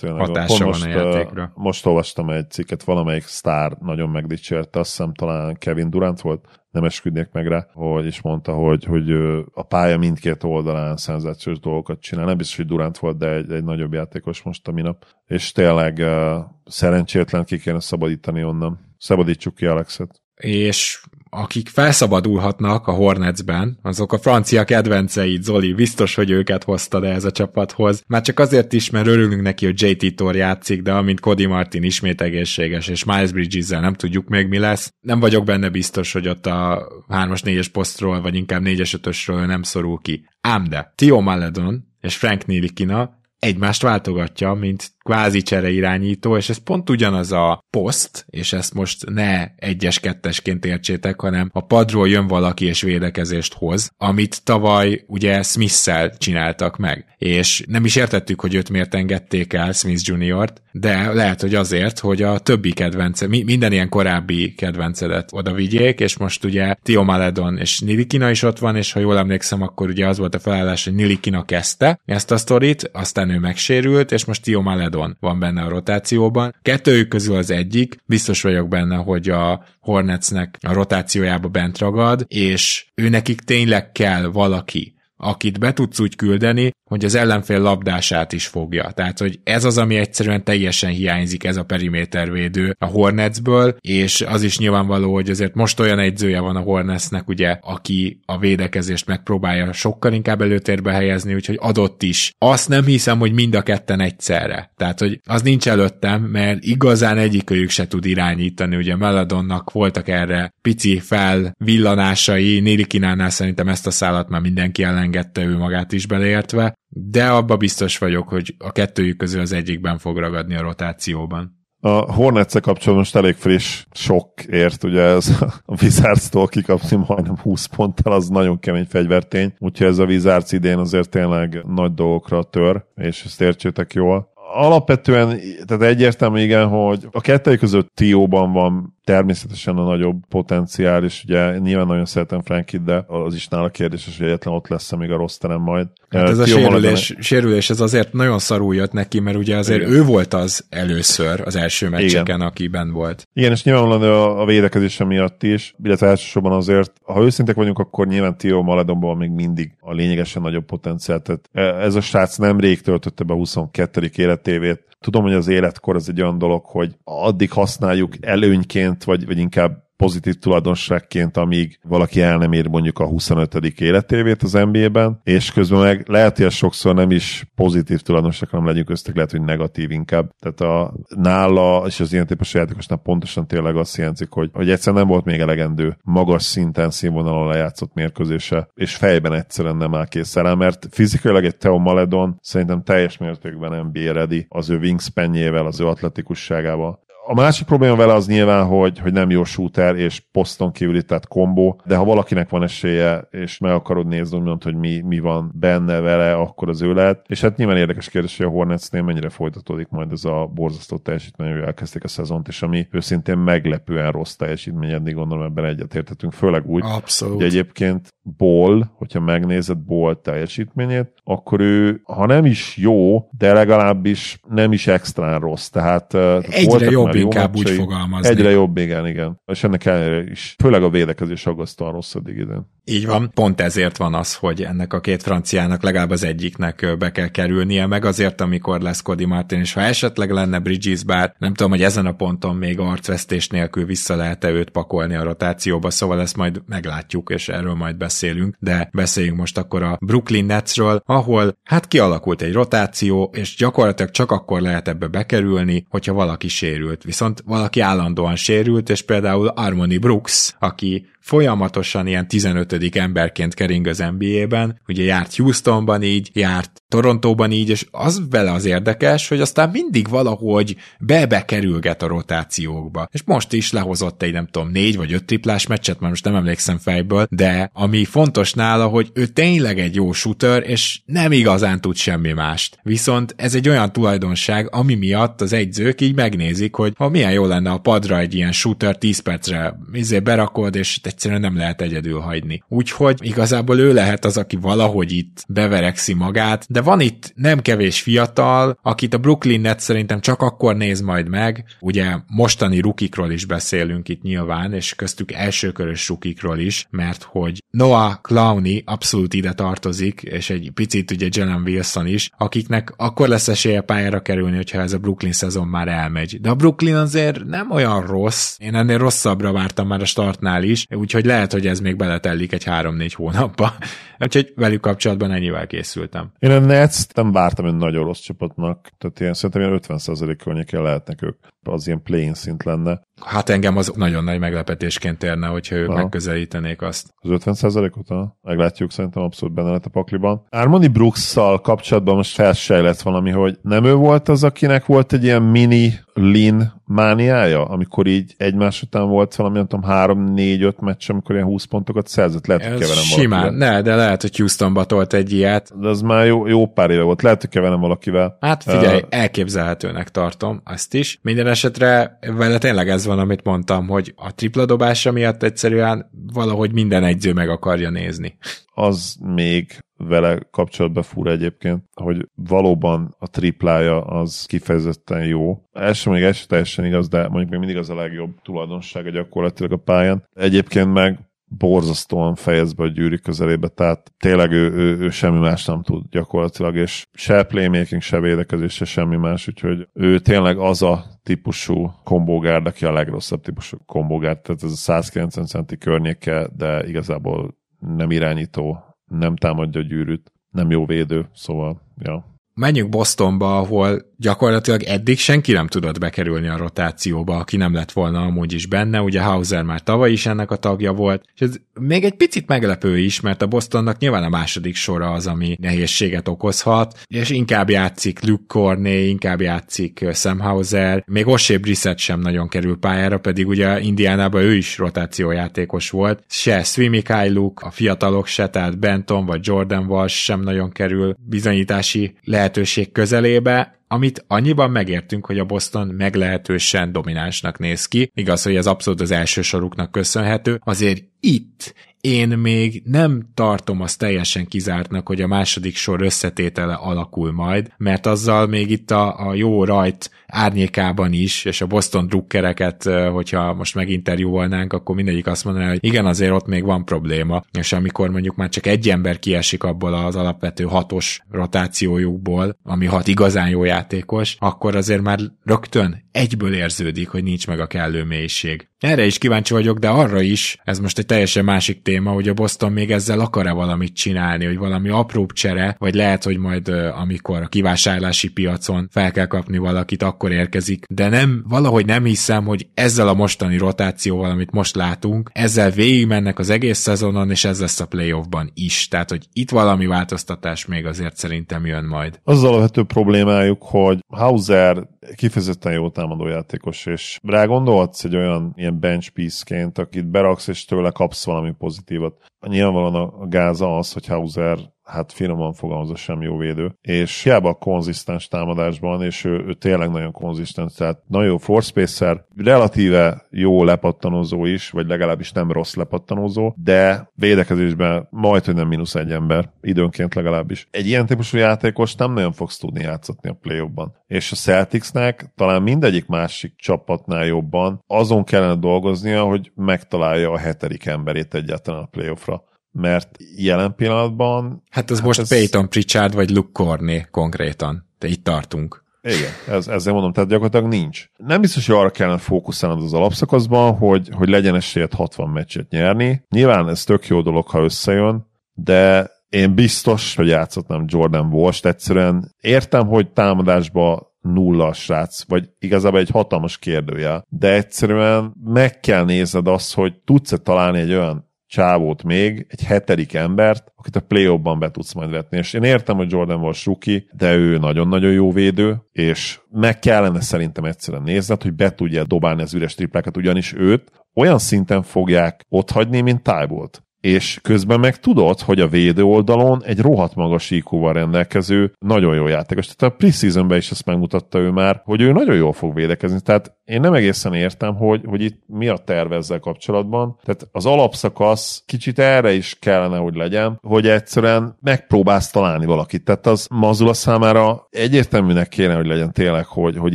hatása most, van a játékra. Uh, most olvastam egy cikket, valamelyik sztár nagyon megdicsérte, azt hiszem talán Kevin Durant volt, nem esküdnék meg rá, hogy is mondta, hogy, hogy a pálya mindkét oldalán szenzációs dolgokat csinál. Nem biztos, hogy Durant volt, de egy, egy nagyobb játékos most a minap. És tényleg uh, szerencsétlen ki kéne szabadítani onnan. Szabadítsuk ki Alexet és akik felszabadulhatnak a Hornetsben, azok a francia kedvenceid, Zoli, biztos, hogy őket hoztad ez a csapathoz. Már csak azért is, mert örülünk neki, hogy JT Tor játszik, de amint Cody Martin ismét egészséges, és Miles bridges nem tudjuk még mi lesz. Nem vagyok benne biztos, hogy ott a 3-as, 4-es posztról, vagy inkább 4-es, 5-ösről nem szorul ki. Ám de, Tio Maledon és Frank Nilikina egymást váltogatja, mint kvázi csere irányító, és ez pont ugyanaz a poszt, és ezt most ne egyes-kettesként értsétek, hanem a padról jön valaki és védekezést hoz, amit tavaly ugye Smith-szel csináltak meg. És nem is értettük, hogy őt miért engedték el Smith Junior-t, de lehet, hogy azért, hogy a többi kedvence, minden ilyen korábbi kedvencedet oda vigyék, és most ugye Tio Maledon és Nilikina is ott van, és ha jól emlékszem, akkor ugye az volt a felállás, hogy Nilikina kezdte ezt a sztorit, aztán ő megsérült, és most Tio Maledon Maledon van benne a rotációban. Kettőjük közül az egyik, biztos vagyok benne, hogy a Hornetsnek a rotációjába bent ragad, és ő nekik tényleg kell valaki, akit be tudsz úgy küldeni, hogy az ellenfél labdását is fogja. Tehát, hogy ez az, ami egyszerűen teljesen hiányzik, ez a perimétervédő a Hornetsből, és az is nyilvánvaló, hogy azért most olyan egyzője van a Hornetsnek, ugye, aki a védekezést megpróbálja sokkal inkább előtérbe helyezni, úgyhogy adott is. Azt nem hiszem, hogy mind a ketten egyszerre. Tehát, hogy az nincs előttem, mert igazán egyikőjük se tud irányítani. Ugye Meladonnak voltak erre pici felvillanásai, Nirikinánál szerintem ezt a szállat már mindenki elengedte ő magát is beleértve, de abba biztos vagyok, hogy a kettőjük közül az egyikben fog ragadni a rotációban. A hornets kapcsolatban most elég friss sok ért, ugye ez a Wizards-tól kikapni majdnem 20 ponttal, az nagyon kemény fegyvertény, úgyhogy ez a Wizards idén azért tényleg nagy dolgokra tör, és ezt értsétek jól alapvetően, tehát egyértelmű igen, hogy a kettőjük között Tióban van természetesen a nagyobb potenciál, és ugye nyilván nagyon szeretem Frankit, de az is nála kérdéses, hogy egyetlen ott lesz még a rossz terem majd. Hát ez a sérülés, Maladon... sérülés, ez azért nagyon szarul jött neki, mert ugye azért Igen. ő volt az először az első meccseken, Igen. aki bent volt. Igen, és nyilvánvalóan a, a védekezése miatt is, illetve elsősorban azért, ha őszintek vagyunk, akkor nyilván Tio Maladonban még mindig a lényegesen nagyobb potenciál. Tehát e, ez a srác nemrég töltötte be a 22. életévét, tudom, hogy az életkor az egy olyan dolog, hogy addig használjuk előnyként, vagy, vagy inkább pozitív tulajdonságként, amíg valaki el nem ér mondjuk a 25. életévét az NBA-ben, és közben meg lehet, hogy sokszor nem is pozitív tulajdonság, hanem legyünk köztük, lehet, hogy negatív inkább. Tehát a nála és az ilyen típusú játékosnál pontosan tényleg azt jelzik, hogy, hogy egyszerűen nem volt még elegendő magas szinten színvonalon lejátszott mérkőzése, és fejben egyszerűen nem áll készen rá, mert fizikailag egy Theo Maledon szerintem teljes mértékben NBA ready az ő wingspanjével, az ő atletikusságával a másik probléma vele az nyilván, hogy, hogy nem jó shooter, és poszton kívüli, tehát kombó, de ha valakinek van esélye, és meg akarod nézni, úgymond, hogy mi, mi van benne vele, akkor az ő lehet. És hát nyilván érdekes kérdés, hogy a Hornetsnél mennyire folytatódik majd ez a borzasztó teljesítmény, hogy elkezdték a szezont, és ami őszintén meglepően rossz teljesítmény, eddig gondolom ebben egyetértetünk, főleg úgy, Abszolút. hogy egyébként Ball, hogyha megnézed Ball teljesítményét, akkor ő, ha nem is jó, de legalábbis nem is extrán rossz. Tehát, Egyre jobb jobb inkább úgy fogalmazni. Egyre jobb, igen, igen. És ennek ellenére is. Főleg a védekezés aggasztóan rossz eddig idén. Így van, pont ezért van az, hogy ennek a két franciának legalább az egyiknek be kell kerülnie, meg azért, amikor lesz Cody Martin, és ha esetleg lenne Bridges, bár nem tudom, hogy ezen a ponton még arcvesztés nélkül vissza lehet-e őt pakolni a rotációba, szóval ezt majd meglátjuk, és erről majd beszélünk, de beszéljünk most akkor a Brooklyn Netsről, ahol hát kialakult egy rotáció, és gyakorlatilag csak akkor lehet ebbe bekerülni, hogyha valaki sérült. Viszont valaki állandóan sérült, és például Armoni Brooks, aki folyamatosan ilyen 15. emberként kering az NBA-ben, ugye járt Houstonban így, járt Torontóban így, és az vele az érdekes, hogy aztán mindig valahogy be-bekerülget a rotációkba. És most is lehozott egy, nem tudom, négy vagy öt triplás meccset, már most nem emlékszem fejből, de ami fontos nála, hogy ő tényleg egy jó shooter, és nem igazán tud semmi mást. Viszont ez egy olyan tulajdonság, ami miatt az egyzők így megnézik, hogy ha milyen jó lenne a padra egy ilyen shooter 10 percre izé berakod, és egyszerűen nem lehet egyedül hagyni. Úgyhogy igazából ő lehet az, aki valahogy itt beverekszi magát, de van itt nem kevés fiatal, akit a Brooklyn Nets szerintem csak akkor néz majd meg, ugye mostani rukikról is beszélünk itt nyilván, és köztük elsőkörös rukikról is, mert hogy Noah Clowney abszolút ide tartozik, és egy picit ugye Jalen Wilson is, akiknek akkor lesz esélye pályára kerülni, hogyha ez a Brooklyn szezon már elmegy. De a Brooklyn azért nem olyan rossz, én ennél rosszabbra vártam már a startnál is, úgyhogy lehet, hogy ez még beletellik egy 3-4 hónapba. Úgyhogy velük kapcsolatban ennyivel készültem. Én a Nets nem vártam egy nagyon rossz csapatnak, tehát ilyen szerintem ilyen 50% környékén lehetnek ők, az ilyen play szint lenne. Hát engem az nagyon nagy meglepetésként érne, hogyha ők Aha. megközelítenék azt. Az 50%-ot? Meglátjuk, szerintem abszolút benne lett a pakliban. Armoni Brooks-szal kapcsolatban most felsejlett valami, hogy nem ő volt az, akinek volt egy ilyen mini lean mániája, amikor így egymás után volt valami, nem tudom, három, négy, öt meccs, amikor ilyen 20 pontokat szerzett, lehet, hogy keverem Simán, valakivel. ne, de lehet, hogy Houstonba tolt egy ilyet. De az már jó, jó pár éve volt, lehet, hogy keverem valakivel. Hát figyelj, uh, elképzelhetőnek tartom azt is. Minden esetre vele tényleg ez van, amit mondtam, hogy a tripla dobása miatt egyszerűen valahogy minden egyző meg akarja nézni. Az még vele kapcsolatban fura egyébként, hogy valóban a triplája az kifejezetten jó. Ez sem még ez sem teljesen igaz, de mondjuk még mindig az a legjobb tulajdonsága gyakorlatilag a pályán. Egyébként meg borzasztóan fejez be a gyűrű közelébe, tehát tényleg ő, ő, ő semmi más nem tud gyakorlatilag, és se playmaking, se védekezés, se semmi más, úgyhogy ő tényleg az a típusú kombogárd, aki a legrosszabb típusú kombogárd, tehát ez a 190 centi környéke, de igazából nem irányító, nem támadja a gyűrűt, nem jó védő, szóval, ja. Menjünk Bostonba, ahol gyakorlatilag eddig senki nem tudott bekerülni a rotációba, aki nem lett volna amúgy is benne, ugye Hauser már tavaly is ennek a tagja volt, és ez még egy picit meglepő is, mert a Bostonnak nyilván a második sora az, ami nehézséget okozhat, és inkább játszik Luke Corney, inkább játszik Sam Hauser, még Osé Brissett sem nagyon kerül pályára, pedig ugye Indiánában ő is rotációjátékos volt, se Swimi Luke, a fiatalok se, tehát Benton vagy Jordan Walsh sem nagyon kerül bizonyítási lehetőség közelébe, amit annyiban megértünk, hogy a Boston meglehetősen dominánsnak néz ki. Igaz, hogy ez abszolút az első soruknak köszönhető, azért itt én még nem tartom azt teljesen kizártnak, hogy a második sor összetétele alakul majd, mert azzal még itt a, a jó rajt árnyékában is, és a Boston drukkereket, hogyha most meginterjúolnánk, akkor mindegyik azt mondaná, hogy igen, azért ott még van probléma, és amikor mondjuk már csak egy ember kiesik abból az alapvető hatos rotációjukból, ami hat igazán jó játékos, akkor azért már rögtön egyből érződik, hogy nincs meg a kellő mélység. Erre is kíváncsi vagyok, de arra is, ez most egy teljesen másik téma, hogy a Boston még ezzel akar-e valamit csinálni, hogy valami apróbb csere, vagy lehet, hogy majd amikor a kivásárlási piacon fel kell kapni valakit, akkor érkezik, de nem, valahogy nem hiszem, hogy ezzel a mostani rotációval, amit most látunk, ezzel végigmennek az egész szezonon, és ez lesz a playoffban is. Tehát, hogy itt valami változtatás még azért szerintem jön majd. Az alapvető problémájuk, hogy Hauser kifejezetten jó támadójátékos, és rá gondolhatsz egy olyan ilyen bench piece-ként, akit beraksz, és tőle kapsz valami pozitívat. Nyilvánvalóan a gáza az, hogy Hauser hát finoman fogalmazva sem jó védő, és hiába a konzisztens támadásban, és ő, ő tényleg nagyon konzisztens, tehát nagyon force spacer, relatíve jó lepattanózó is, vagy legalábbis nem rossz lepattanózó, de védekezésben majd, nem mínusz egy ember, időnként legalábbis. Egy ilyen típusú játékos nem nagyon fogsz tudni játszatni a play És a Celticsnek talán mindegyik másik csapatnál jobban azon kellene dolgoznia, hogy megtalálja a hetedik emberét egyáltalán a playoffra mert jelen pillanatban... Hát ez hát most ez... Peyton Pritchard vagy Luke Corney konkrétan. De itt tartunk. Igen, ez, ezzel mondom, tehát gyakorlatilag nincs. Nem biztos, hogy arra kellene fókuszálnod az alapszakaszban, hogy, hogy legyen esélyed 60 meccset nyerni. Nyilván ez tök jó dolog, ha összejön, de én biztos, hogy játszottam Jordan Walsh-t, egyszerűen értem, hogy támadásba nulla srác, vagy igazából egy hatalmas kérdője, de egyszerűen meg kell nézned azt, hogy tudsz-e találni egy olyan csávót még, egy hetedik embert, akit a play ban be tudsz majd vetni. És én értem, hogy Jordan volt suki, de ő nagyon-nagyon jó védő, és meg kellene szerintem egyszerűen nézned, hogy be tudja dobálni az üres triplákat, ugyanis őt olyan szinten fogják otthagyni, mint Tybolt és közben meg tudod, hogy a védő oldalon egy rohadt magas IQ-val rendelkező, nagyon jó játékos. Tehát a preseasonben is ezt megmutatta ő már, hogy ő nagyon jól fog védekezni. Tehát én nem egészen értem, hogy, hogy itt mi a terve ezzel kapcsolatban. Tehát az alapszakasz kicsit erre is kellene, hogy legyen, hogy egyszerűen megpróbálsz találni valakit. Tehát az Mazula számára egyértelműnek kéne, hogy legyen tényleg, hogy, hogy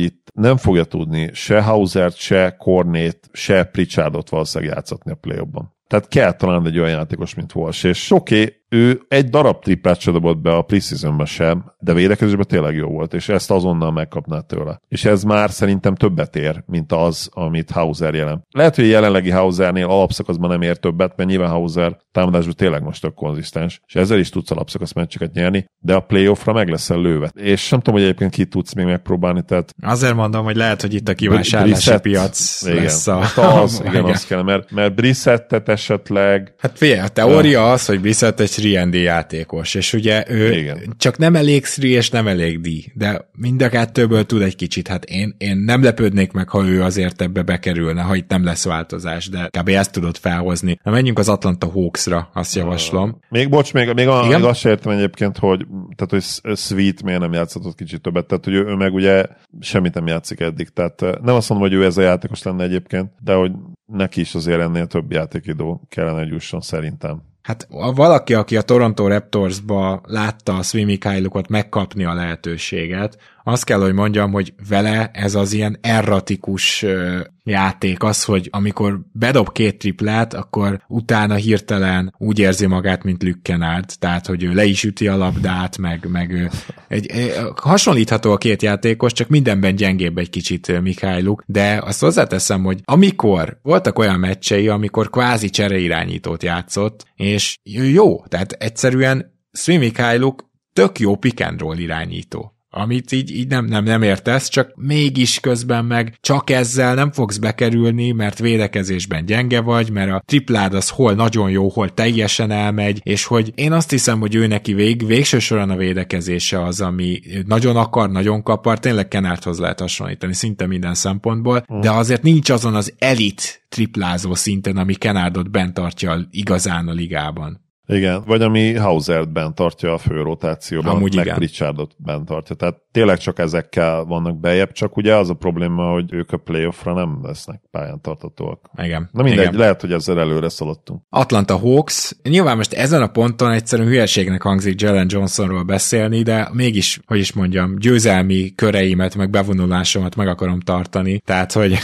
itt nem fogja tudni se Hausert, se Kornét, se Pritchardot valószínűleg játszatni a play tehát kell talán egy olyan játékos, mint Walsh, és oké, ő egy darab triplát se dobott be a preseasonben sem, de védekezésben tényleg jó volt, és ezt azonnal megkapná tőle. És ez már szerintem többet ér, mint az, amit Hauser jelen. Lehet, hogy a jelenlegi Hausernél alapszakaszban nem ér többet, mert nyilván Hauser támadásban tényleg most tök konzisztens, és ezzel is tudsz alapszakasz meccseket nyerni, de a playoffra meg leszel lőve. És nem tudom, hogy egyébként ki tudsz még megpróbálni, tehát... Azért mondom, hogy lehet, hogy itt a kívánságlási piac igen. lesz a... Hát az, igen, igen, az kell, mert, mert Brissettet esetleg... Hát figyelj, a teória az, hogy Brissett egy 3 játékos, és ugye ő Igen. csak nem elég 3 és nem elég D, de mind a kettőből tud egy kicsit, hát én, én nem lepődnék meg, ha ő azért ebbe bekerülne, ha itt nem lesz változás, de kb. ezt tudod felhozni. Na menjünk az Atlanta Hawksra, azt javaslom. Uh, még bocs, még, még, a, még azt értem egyébként, hogy, tehát, hogy Sweet miért nem játszott kicsit többet, tehát hogy ő, ő meg ugye semmit nem játszik eddig, tehát nem azt mondom, hogy ő ez a játékos lenne egyébként, de hogy neki is azért ennél több játékidó kellene, hogy jusson szerintem. Hát valaki, aki a Toronto Raptorsba látta a Swimmy megkapni a lehetőséget, azt kell, hogy mondjam, hogy vele ez az ilyen erratikus játék az, hogy amikor bedob két triplát, akkor utána hirtelen úgy érzi magát, mint Lükkenárd, tehát, hogy ő le is üti a labdát, meg, meg egy, egy, hasonlítható a két játékos, csak mindenben gyengébb egy kicsit Mikhailuk, de azt hozzáteszem, hogy amikor voltak olyan meccsei, amikor kvázi csereirányítót játszott, és jó, tehát egyszerűen Svi Mikhailuk tök jó pick and roll irányító amit így, így nem, nem, nem értesz, csak mégis közben meg csak ezzel nem fogsz bekerülni, mert védekezésben gyenge vagy, mert a triplád az hol nagyon jó, hol teljesen elmegy, és hogy én azt hiszem, hogy ő neki vég, végső soron a védekezése az, ami nagyon akar, nagyon kapar, tényleg Kenárthoz lehet hasonlítani szinte minden szempontból, mm. de azért nincs azon az elit triplázó szinten, ami Kenárdot bent tartja igazán a ligában. Igen, vagy ami Hausert bent tartja a fő rotációban, Amúgy meg igen. Pritchardot bent tartja. Tehát tényleg csak ezekkel vannak bejebb, csak ugye az a probléma, hogy ők a playoffra nem lesznek pályán tartatóak. Igen. Na mindegy, Igen. lehet, hogy ezzel előre szaladtunk. Atlanta Hawks. Nyilván most ezen a ponton egyszerűen hülyeségnek hangzik Jalen Johnsonról beszélni, de mégis, hogy is mondjam, győzelmi köreimet, meg bevonulásomat meg akarom tartani. Tehát, hogy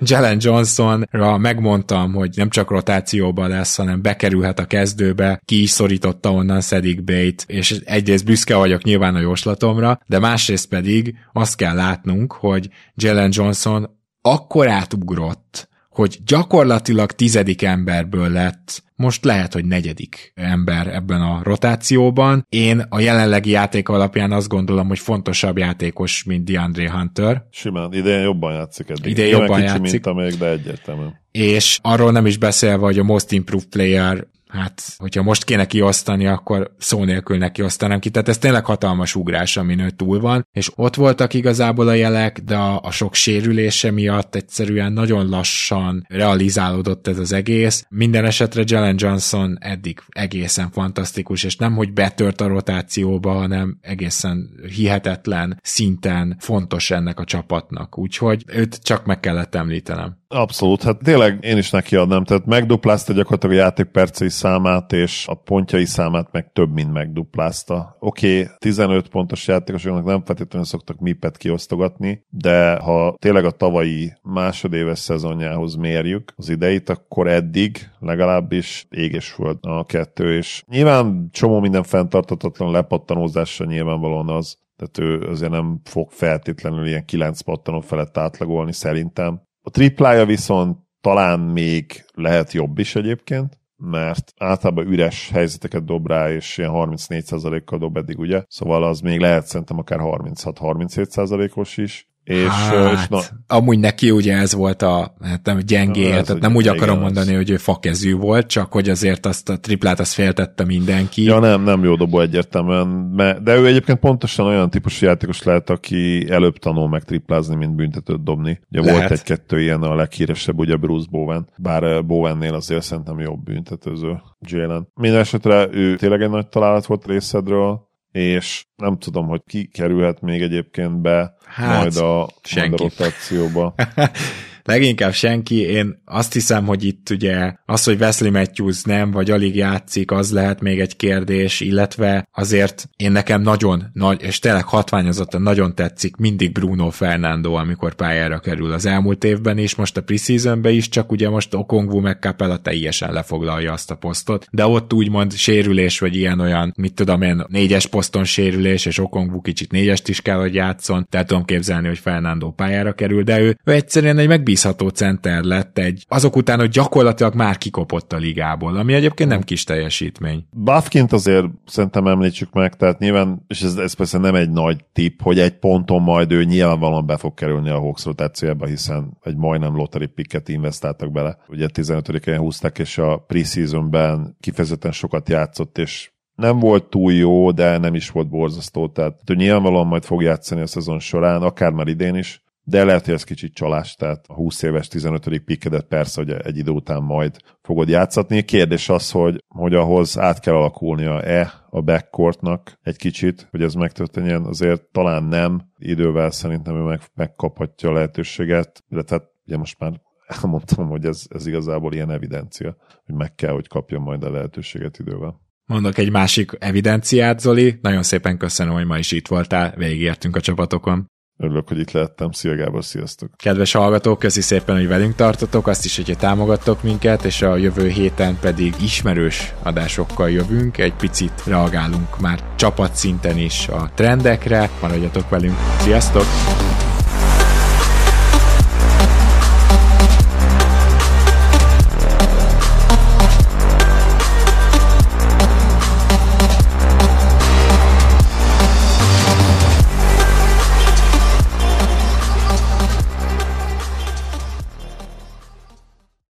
Jalen Johnsonra megmondtam, hogy nem csak rotációban lesz, hanem bekerülhet a kezdőbe, ki is szorította onnan Szedik Bait, és egyrészt büszke vagyok nyilván a jóslatomra, de másrészt pedig azt kell látnunk, hogy Jalen Johnson akkor átugrott, hogy gyakorlatilag tizedik emberből lett, most lehet, hogy negyedik ember ebben a rotációban. Én a jelenlegi játék alapján azt gondolom, hogy fontosabb játékos, mint DeAndre Hunter, Simán, idén jobban játszik eddig. Idén jobban kicsi játszik. mint amelyik, de egyértelműen. és arról nem is beszélve, hogy a Most Improved Player hát, hogyha most kéne kiosztani, akkor szó nélkül ne kiosztanám ki. Tehát ez tényleg hatalmas ugrás, amin ő túl van, és ott voltak igazából a jelek, de a, a sok sérülése miatt egyszerűen nagyon lassan realizálódott ez az egész. Minden esetre Jalen Johnson eddig egészen fantasztikus, és nem, hogy betört a rotációba, hanem egészen hihetetlen szinten fontos ennek a csapatnak. Úgyhogy őt csak meg kellett említenem. Abszolút, hát tényleg én is neki adnám, tehát megduplázta gyakorlatilag a játékpercei számát, és a pontjai számát meg több, mint megduplázta. Oké, okay, 15 pontos játékosoknak nem feltétlenül szoktak mipet kiosztogatni, de ha tényleg a tavalyi másodéves szezonjához mérjük az ideit, akkor eddig legalábbis éges föld a kettő, és nyilván csomó minden fenntartatatlan lepattanózása nyilvánvalóan az, tehát ő azért nem fog feltétlenül ilyen 9 pattanó felett átlagolni szerintem. A triplája viszont talán még lehet jobb is egyébként, mert általában üres helyzeteket dob rá, és ilyen 34%-kal dob eddig, ugye? Szóval az még lehet szerintem akár 36-37%-os is. És, hát, és na, amúgy neki ugye ez volt a hát nem gyengéje, tehát ugye- nem úgy igen, akarom az- mondani, hogy ő fakezű volt, csak hogy azért azt a triplát azt féltette mindenki. Ja, nem, nem jó dobó egyértelműen, de ő egyébként pontosan olyan típusú játékos lehet, aki előbb tanul meg triplázni, mint büntetőt dobni. Ugye Lehet. volt egy-kettő ilyen a leghíresebb, ugye Bruce Bowen, bár Bowennél azért szerintem jobb büntetőző Jalen. Minden esetre ő tényleg egy nagy találat volt részedről, és nem tudom, hogy ki kerülhet még egyébként be Hát, majd, a, majd a senki. rotációba. Leginkább senki, én azt hiszem, hogy itt ugye az, hogy Wesley Matthews nem, vagy alig játszik, az lehet még egy kérdés, illetve azért én nekem nagyon nagy, és tényleg hatványozottan nagyon tetszik mindig Bruno Fernando, amikor pályára kerül az elmúlt évben is, most a preseasonben is, csak ugye most Okongwu meg Capella teljesen lefoglalja azt a posztot, de ott úgymond sérülés, vagy ilyen-olyan, mit tudom én, négyes poszton sérülés, és Okongwu kicsit négyest is kell, hogy játszon, tehát tudom képzelni, hogy Fernando pályára kerül, de ő, ő egyszerűen egy megbízható center lett egy, azok után, hogy gyakorlatilag már kikopott a ligából, ami egyébként nem kis teljesítmény. Buffkint azért szerintem említsük meg, tehát nyilván, és ez, ez persze nem egy nagy tipp, hogy egy ponton majd ő nyilvánvalóan be fog kerülni a Hawks rotációjába, hiszen egy majdnem lottery picket investáltak bele. Ugye 15-én húzták, és a preseasonben kifejezetten sokat játszott, és nem volt túl jó, de nem is volt borzasztó, tehát ő nyilvánvalóan majd fog játszani a szezon során, akár már idén is, de lehet, hogy ez kicsit csalás, tehát a 20 éves 15. pikkedet persze, hogy egy idő után majd fogod játszatni. Kérdés az, hogy, hogy ahhoz át kell alakulnia-e a backcourtnak egy kicsit, hogy ez megtörténjen, azért talán nem, idővel szerintem ő meg, megkaphatja a lehetőséget, de tehát ugye most már elmondtam, hogy ez, ez igazából ilyen evidencia, hogy meg kell, hogy kapja majd a lehetőséget idővel. Mondok egy másik evidenciát, Zoli. Nagyon szépen köszönöm, hogy ma is itt voltál, végigértünk a csapatokon. Örülök, hogy itt lehettem. Szia Gábor, sziasztok! Kedves hallgatók, köszi szépen, hogy velünk tartotok, azt is, hogyha támogattok minket, és a jövő héten pedig ismerős adásokkal jövünk, egy picit reagálunk már csapatszinten is a trendekre, maradjatok velünk, sziasztok!